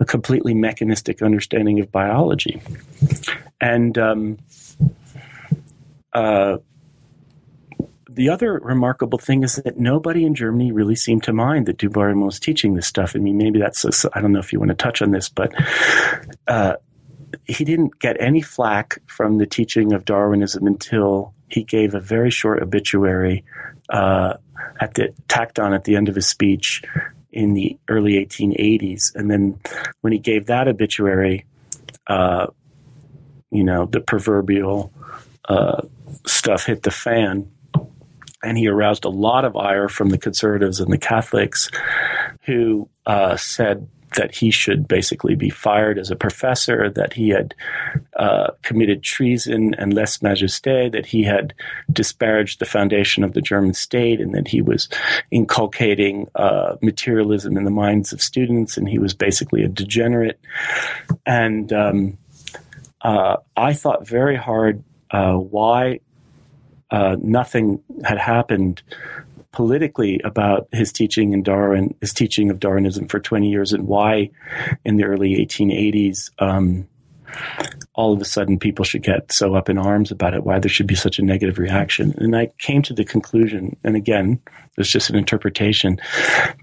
a completely mechanistic understanding of biology. And um, uh, the other remarkable thing is that nobody in Germany really seemed to mind that Du Bois was teaching this stuff. I mean, maybe that's, I don't know if you want to touch on this, but uh, he didn't get any flack from the teaching of Darwinism until he gave a very short obituary uh, at the tacked on at the end of his speech in the early 1880s, and then when he gave that obituary, uh, you know, the proverbial uh, stuff hit the fan, and he aroused a lot of ire from the conservatives and the Catholics, who uh, said that he should basically be fired as a professor, that he had uh, committed treason and lese majesté, that he had disparaged the foundation of the German state, and that he was inculcating uh, materialism in the minds of students, and he was basically a degenerate. And um, uh, I thought very hard uh, why uh, nothing had happened politically about his teaching in Darwin, his teaching of Darwinism for 20 years, and why in the early 1880s, um, all of a sudden people should get so up in arms about it, why there should be such a negative reaction. And I came to the conclusion, and again, it's just an interpretation,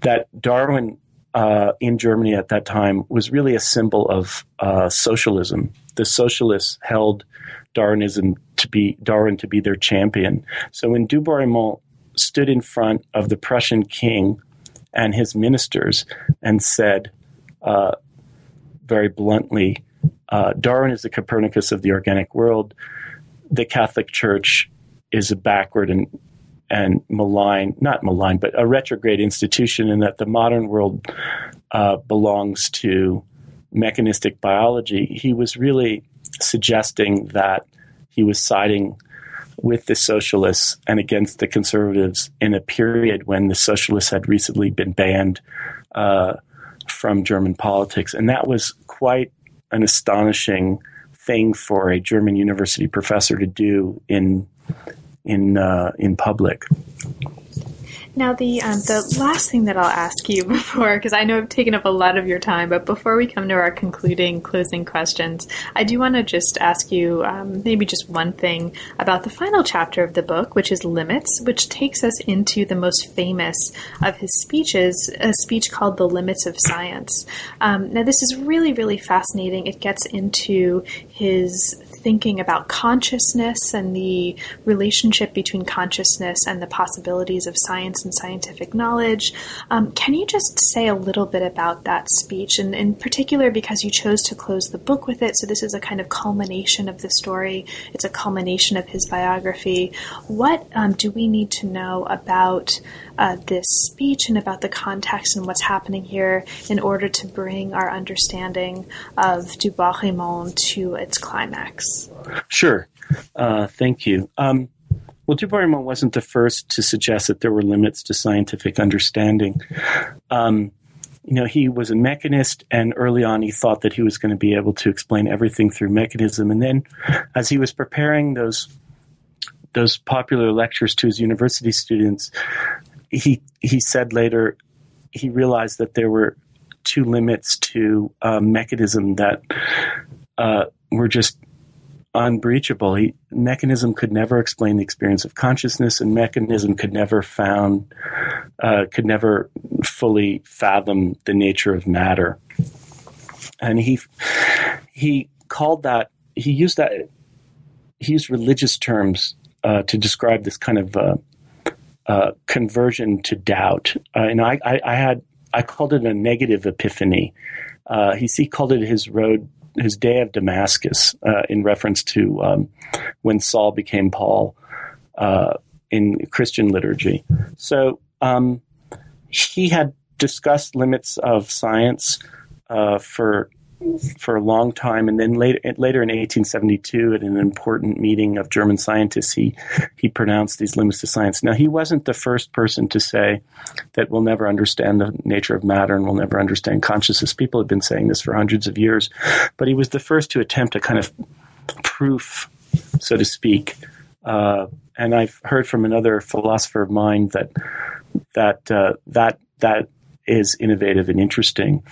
that Darwin uh, in Germany at that time was really a symbol of uh, socialism. The socialists held Darwinism to be Darwin to be their champion. So when Du Bois stood in front of the Prussian king and his ministers and said uh, very bluntly, uh, Darwin is the Copernicus of the organic world. The Catholic Church is a backward and and malign, not malign, but a retrograde institution, and that the modern world uh, belongs to mechanistic biology. He was really suggesting that he was siding with the socialists and against the conservatives in a period when the socialists had recently been banned uh, from German politics. And that was quite an astonishing thing for a German university professor to do in in uh, in public. Now, the um, the last thing that I'll ask you before, because I know I've taken up a lot of your time, but before we come to our concluding closing questions, I do want to just ask you um, maybe just one thing about the final chapter of the book, which is limits, which takes us into the most famous of his speeches, a speech called "The Limits of Science." Um, now, this is really really fascinating. It gets into his thinking about consciousness and the relationship between consciousness and the possibilities of science and scientific knowledge. Um, can you just say a little bit about that speech, and in particular because you chose to close the book with it? So this is a kind of culmination of the story. It's a culmination of his biography. What um, do we need to know about uh, this speech and about the context and what's happening here in order to bring our understanding of Du Bois-Reymond to its climax? Sure. Uh, thank you. Um, well, Du Bois-Reymond wasn't the first to suggest that there were limits to scientific understanding. Um, you know, he was a mechanist, and early on he thought that he was going to be able to explain everything through mechanism. And then, as he was preparing those those popular lectures to his university students, he he said later he realized that there were two limits to uh, mechanism that uh, were just unbreachable. He, mechanism could never explain the experience of consciousness, and mechanism could never found uh, could never fully fathom the nature of matter. And he he called that he used that he used religious terms uh, to describe this kind of uh, conversion to doubt. Uh, and I, I, I, had I called it a negative epiphany. Uh, he, he called it his road his day of Damascus uh, in reference to um, when Saul became Paul uh, in Christian liturgy. So um, he had discussed limits of science for for a long time, and then later, later in 1872, at an important meeting of German scientists, he he pronounced these limits to science. Now, he wasn't the first person to say that we'll never understand the nature of matter and we'll never understand consciousness. People have been saying this for hundreds of years, but he was the first to attempt a kind of proof, so to speak. Uh, and I've heard from another philosopher of mine that that uh, that that is innovative and interesting.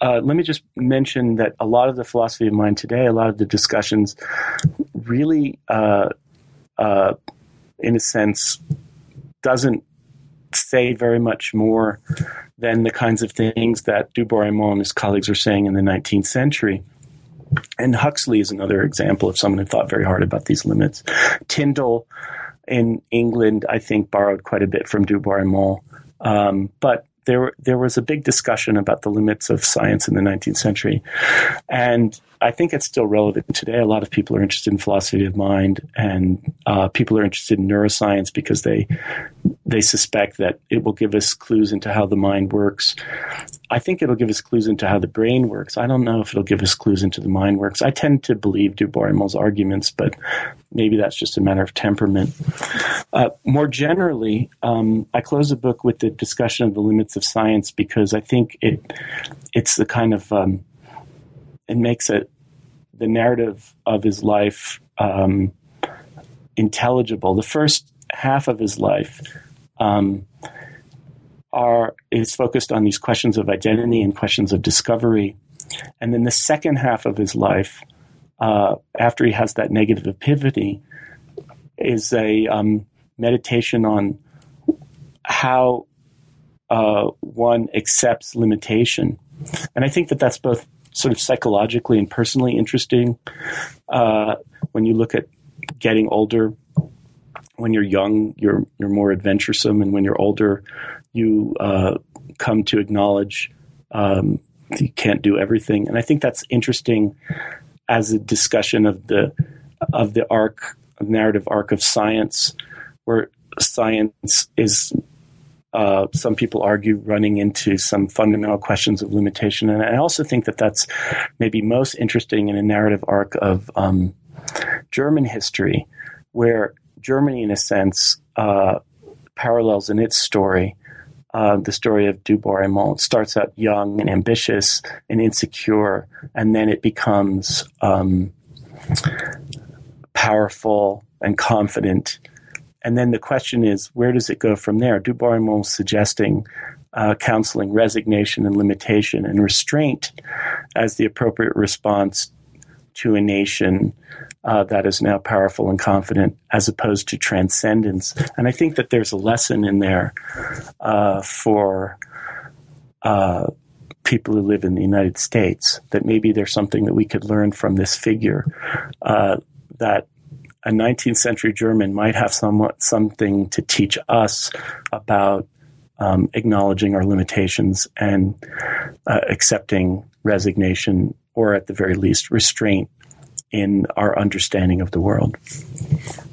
Uh, let me just mention that a lot of the philosophy of mind today, a lot of the discussions, really, uh, uh, in a sense, doesn't say very much more than the kinds of things that Du Bois-Reymond and his colleagues were saying in the 19th century. And Huxley is another example of someone who thought very hard about these limits. Tyndall in England, I think, borrowed quite a bit from Du Bois-Reymond. Um, but there there was a big discussion about the limits of science in the 19th century, and I think it's still relevant today. A lot of people are interested in philosophy of mind, and uh, people are interested in neuroscience because they they suspect that it will give us clues into how the mind works. I think it'll give us clues into how the brain works. I don't know if it'll give us clues into the mind works. I tend to believe Du Bois-Reymond's arguments, but maybe that's just a matter of temperament. Uh, more generally, um, I close the book with the discussion of the limits of science because I think it it's the kind of um, it makes it the narrative of his life um, intelligible. The first half of his life um, are is focused on these questions of identity and questions of discovery, and then the second half of his life, uh, after he has that negative epiphany, is a um, meditation on how uh, one accepts limitation, and I think that that's both sort of psychologically and personally interesting. Uh, when you look at getting older, when you're young, you're you're more adventuresome, and when you're older, you uh, come to acknowledge um, you can't do everything. And I think that's interesting as a discussion of the of the arc, narrative arc of science, where science is uh, some people argue running into some fundamental questions of limitation. And I also think that that's maybe most interesting in a narrative arc of um, German history, where Germany, in a sense, uh, parallels in its story. Uh, the story of Du Bois-Reymond starts out young and ambitious and insecure, and then it becomes um, powerful and confident and then the question is, where does it go from there? Du Bois suggesting uh, counseling, resignation, and limitation, and restraint as the appropriate response to a nation uh, that is now powerful and confident, as opposed to transcendence. And I think that there's a lesson in there uh, for uh, people who live in the United States that maybe there's something that we could learn from this figure uh, that a 19th century German might have somewhat something to teach us about um, acknowledging our limitations and uh, accepting resignation or at the very least restraint in our understanding of the world.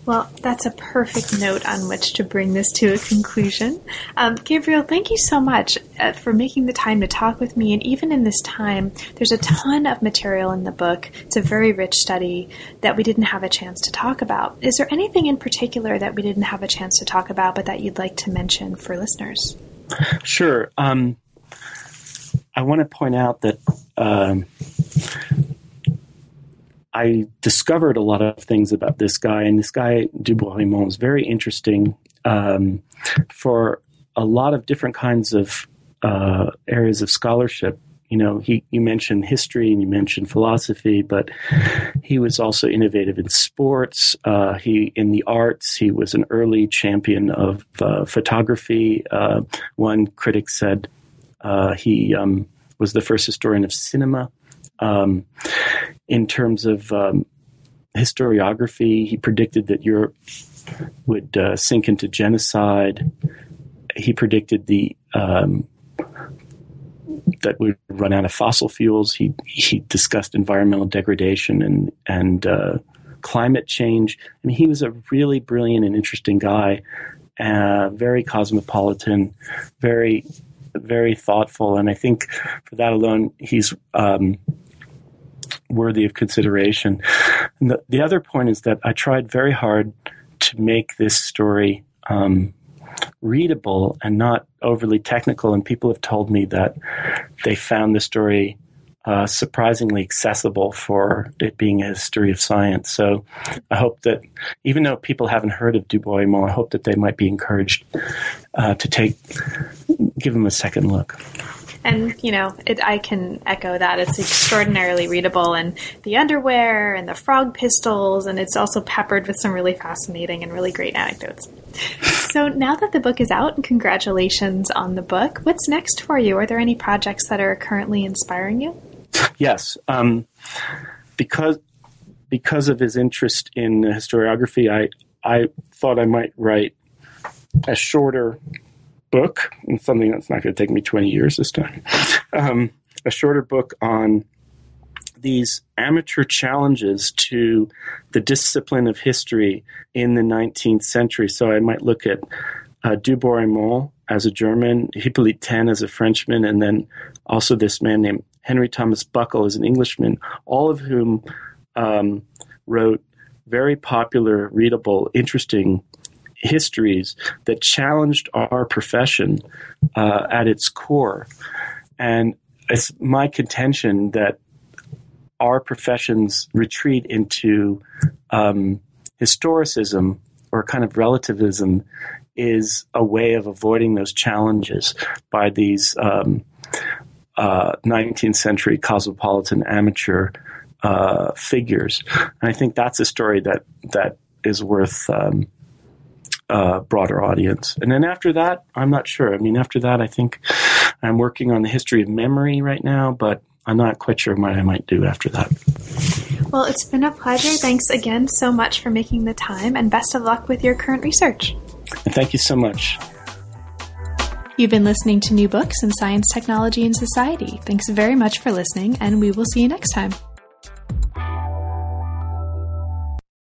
Well, that's a perfect note on which to bring this to a conclusion. Um, Gabriel, thank you so much uh, for making the time to talk with me. And even in this time, there's a ton of material in the book. It's a very rich study that we didn't have a chance to talk about. Is there anything in particular that we didn't have a chance to talk about, but that you'd like to mention for listeners? Sure. Um, I want to point out that. Um, I discovered a lot of things about this guy, and this guy Du Bois-Reymond is very interesting um, for a lot of different kinds of uh, areas of scholarship. You know, he you mentioned history and you mentioned philosophy, but he was also innovative in sports. Uh, he in the arts, he was an early champion of uh, photography. Uh, one critic said uh, he um, was the first historian of cinema. Um, in terms of um, historiography, he predicted that Europe would uh, sink into genocide. He predicted the um, that we would run out of fossil fuels. He he discussed environmental degradation and and uh, climate change. I mean, he was a really brilliant and interesting guy, uh, very cosmopolitan, very very thoughtful, and I think for that alone, he's um, worthy of consideration. The, the other point is that I tried very hard to make this story um, readable and not overly technical. And people have told me that they found the story uh, surprisingly accessible for it being a history of science. So I hope that even though people haven't heard of Du Bois I hope that they might be encouraged uh, to take give them a second look. And, you know, it, I can echo that. It's extraordinarily readable, and the underwear and the frog pistols, and it's also peppered with some really fascinating and really great anecdotes. So now that the book is out, and congratulations on the book, what's next for you? Are there any projects that are currently inspiring you? Yes. Um, because because of his interest in historiography, I I thought I might write a shorter book, and something that's not going to take me 20 years this time, um, a shorter book on these amateur challenges to the discipline of history in the 19th century. So I might look at uh, Du Bois as a German, Hippolyte Taine as a Frenchman, and then also this man named Henry Thomas Buckle as an Englishman, all of whom um, wrote very popular, readable, interesting histories that challenged our profession uh, at its core. And it's my contention that our professions retreat into um, historicism or kind of relativism is a way of avoiding those challenges by these um, uh, 19th century cosmopolitan amateur uh, figures. And I think that's a story that that is worth um, uh, broader audience. And then after that, I'm not sure. I mean, after that, I think I'm working on the history of memory right now, but I'm not quite sure what I might do after that. Well, it's been a pleasure. Thanks again so much for making the time, and best of luck with your current research. And thank you so much. You've been listening to New Books in Science, Technology, and Society. Thanks very much for listening, and we will see you next time.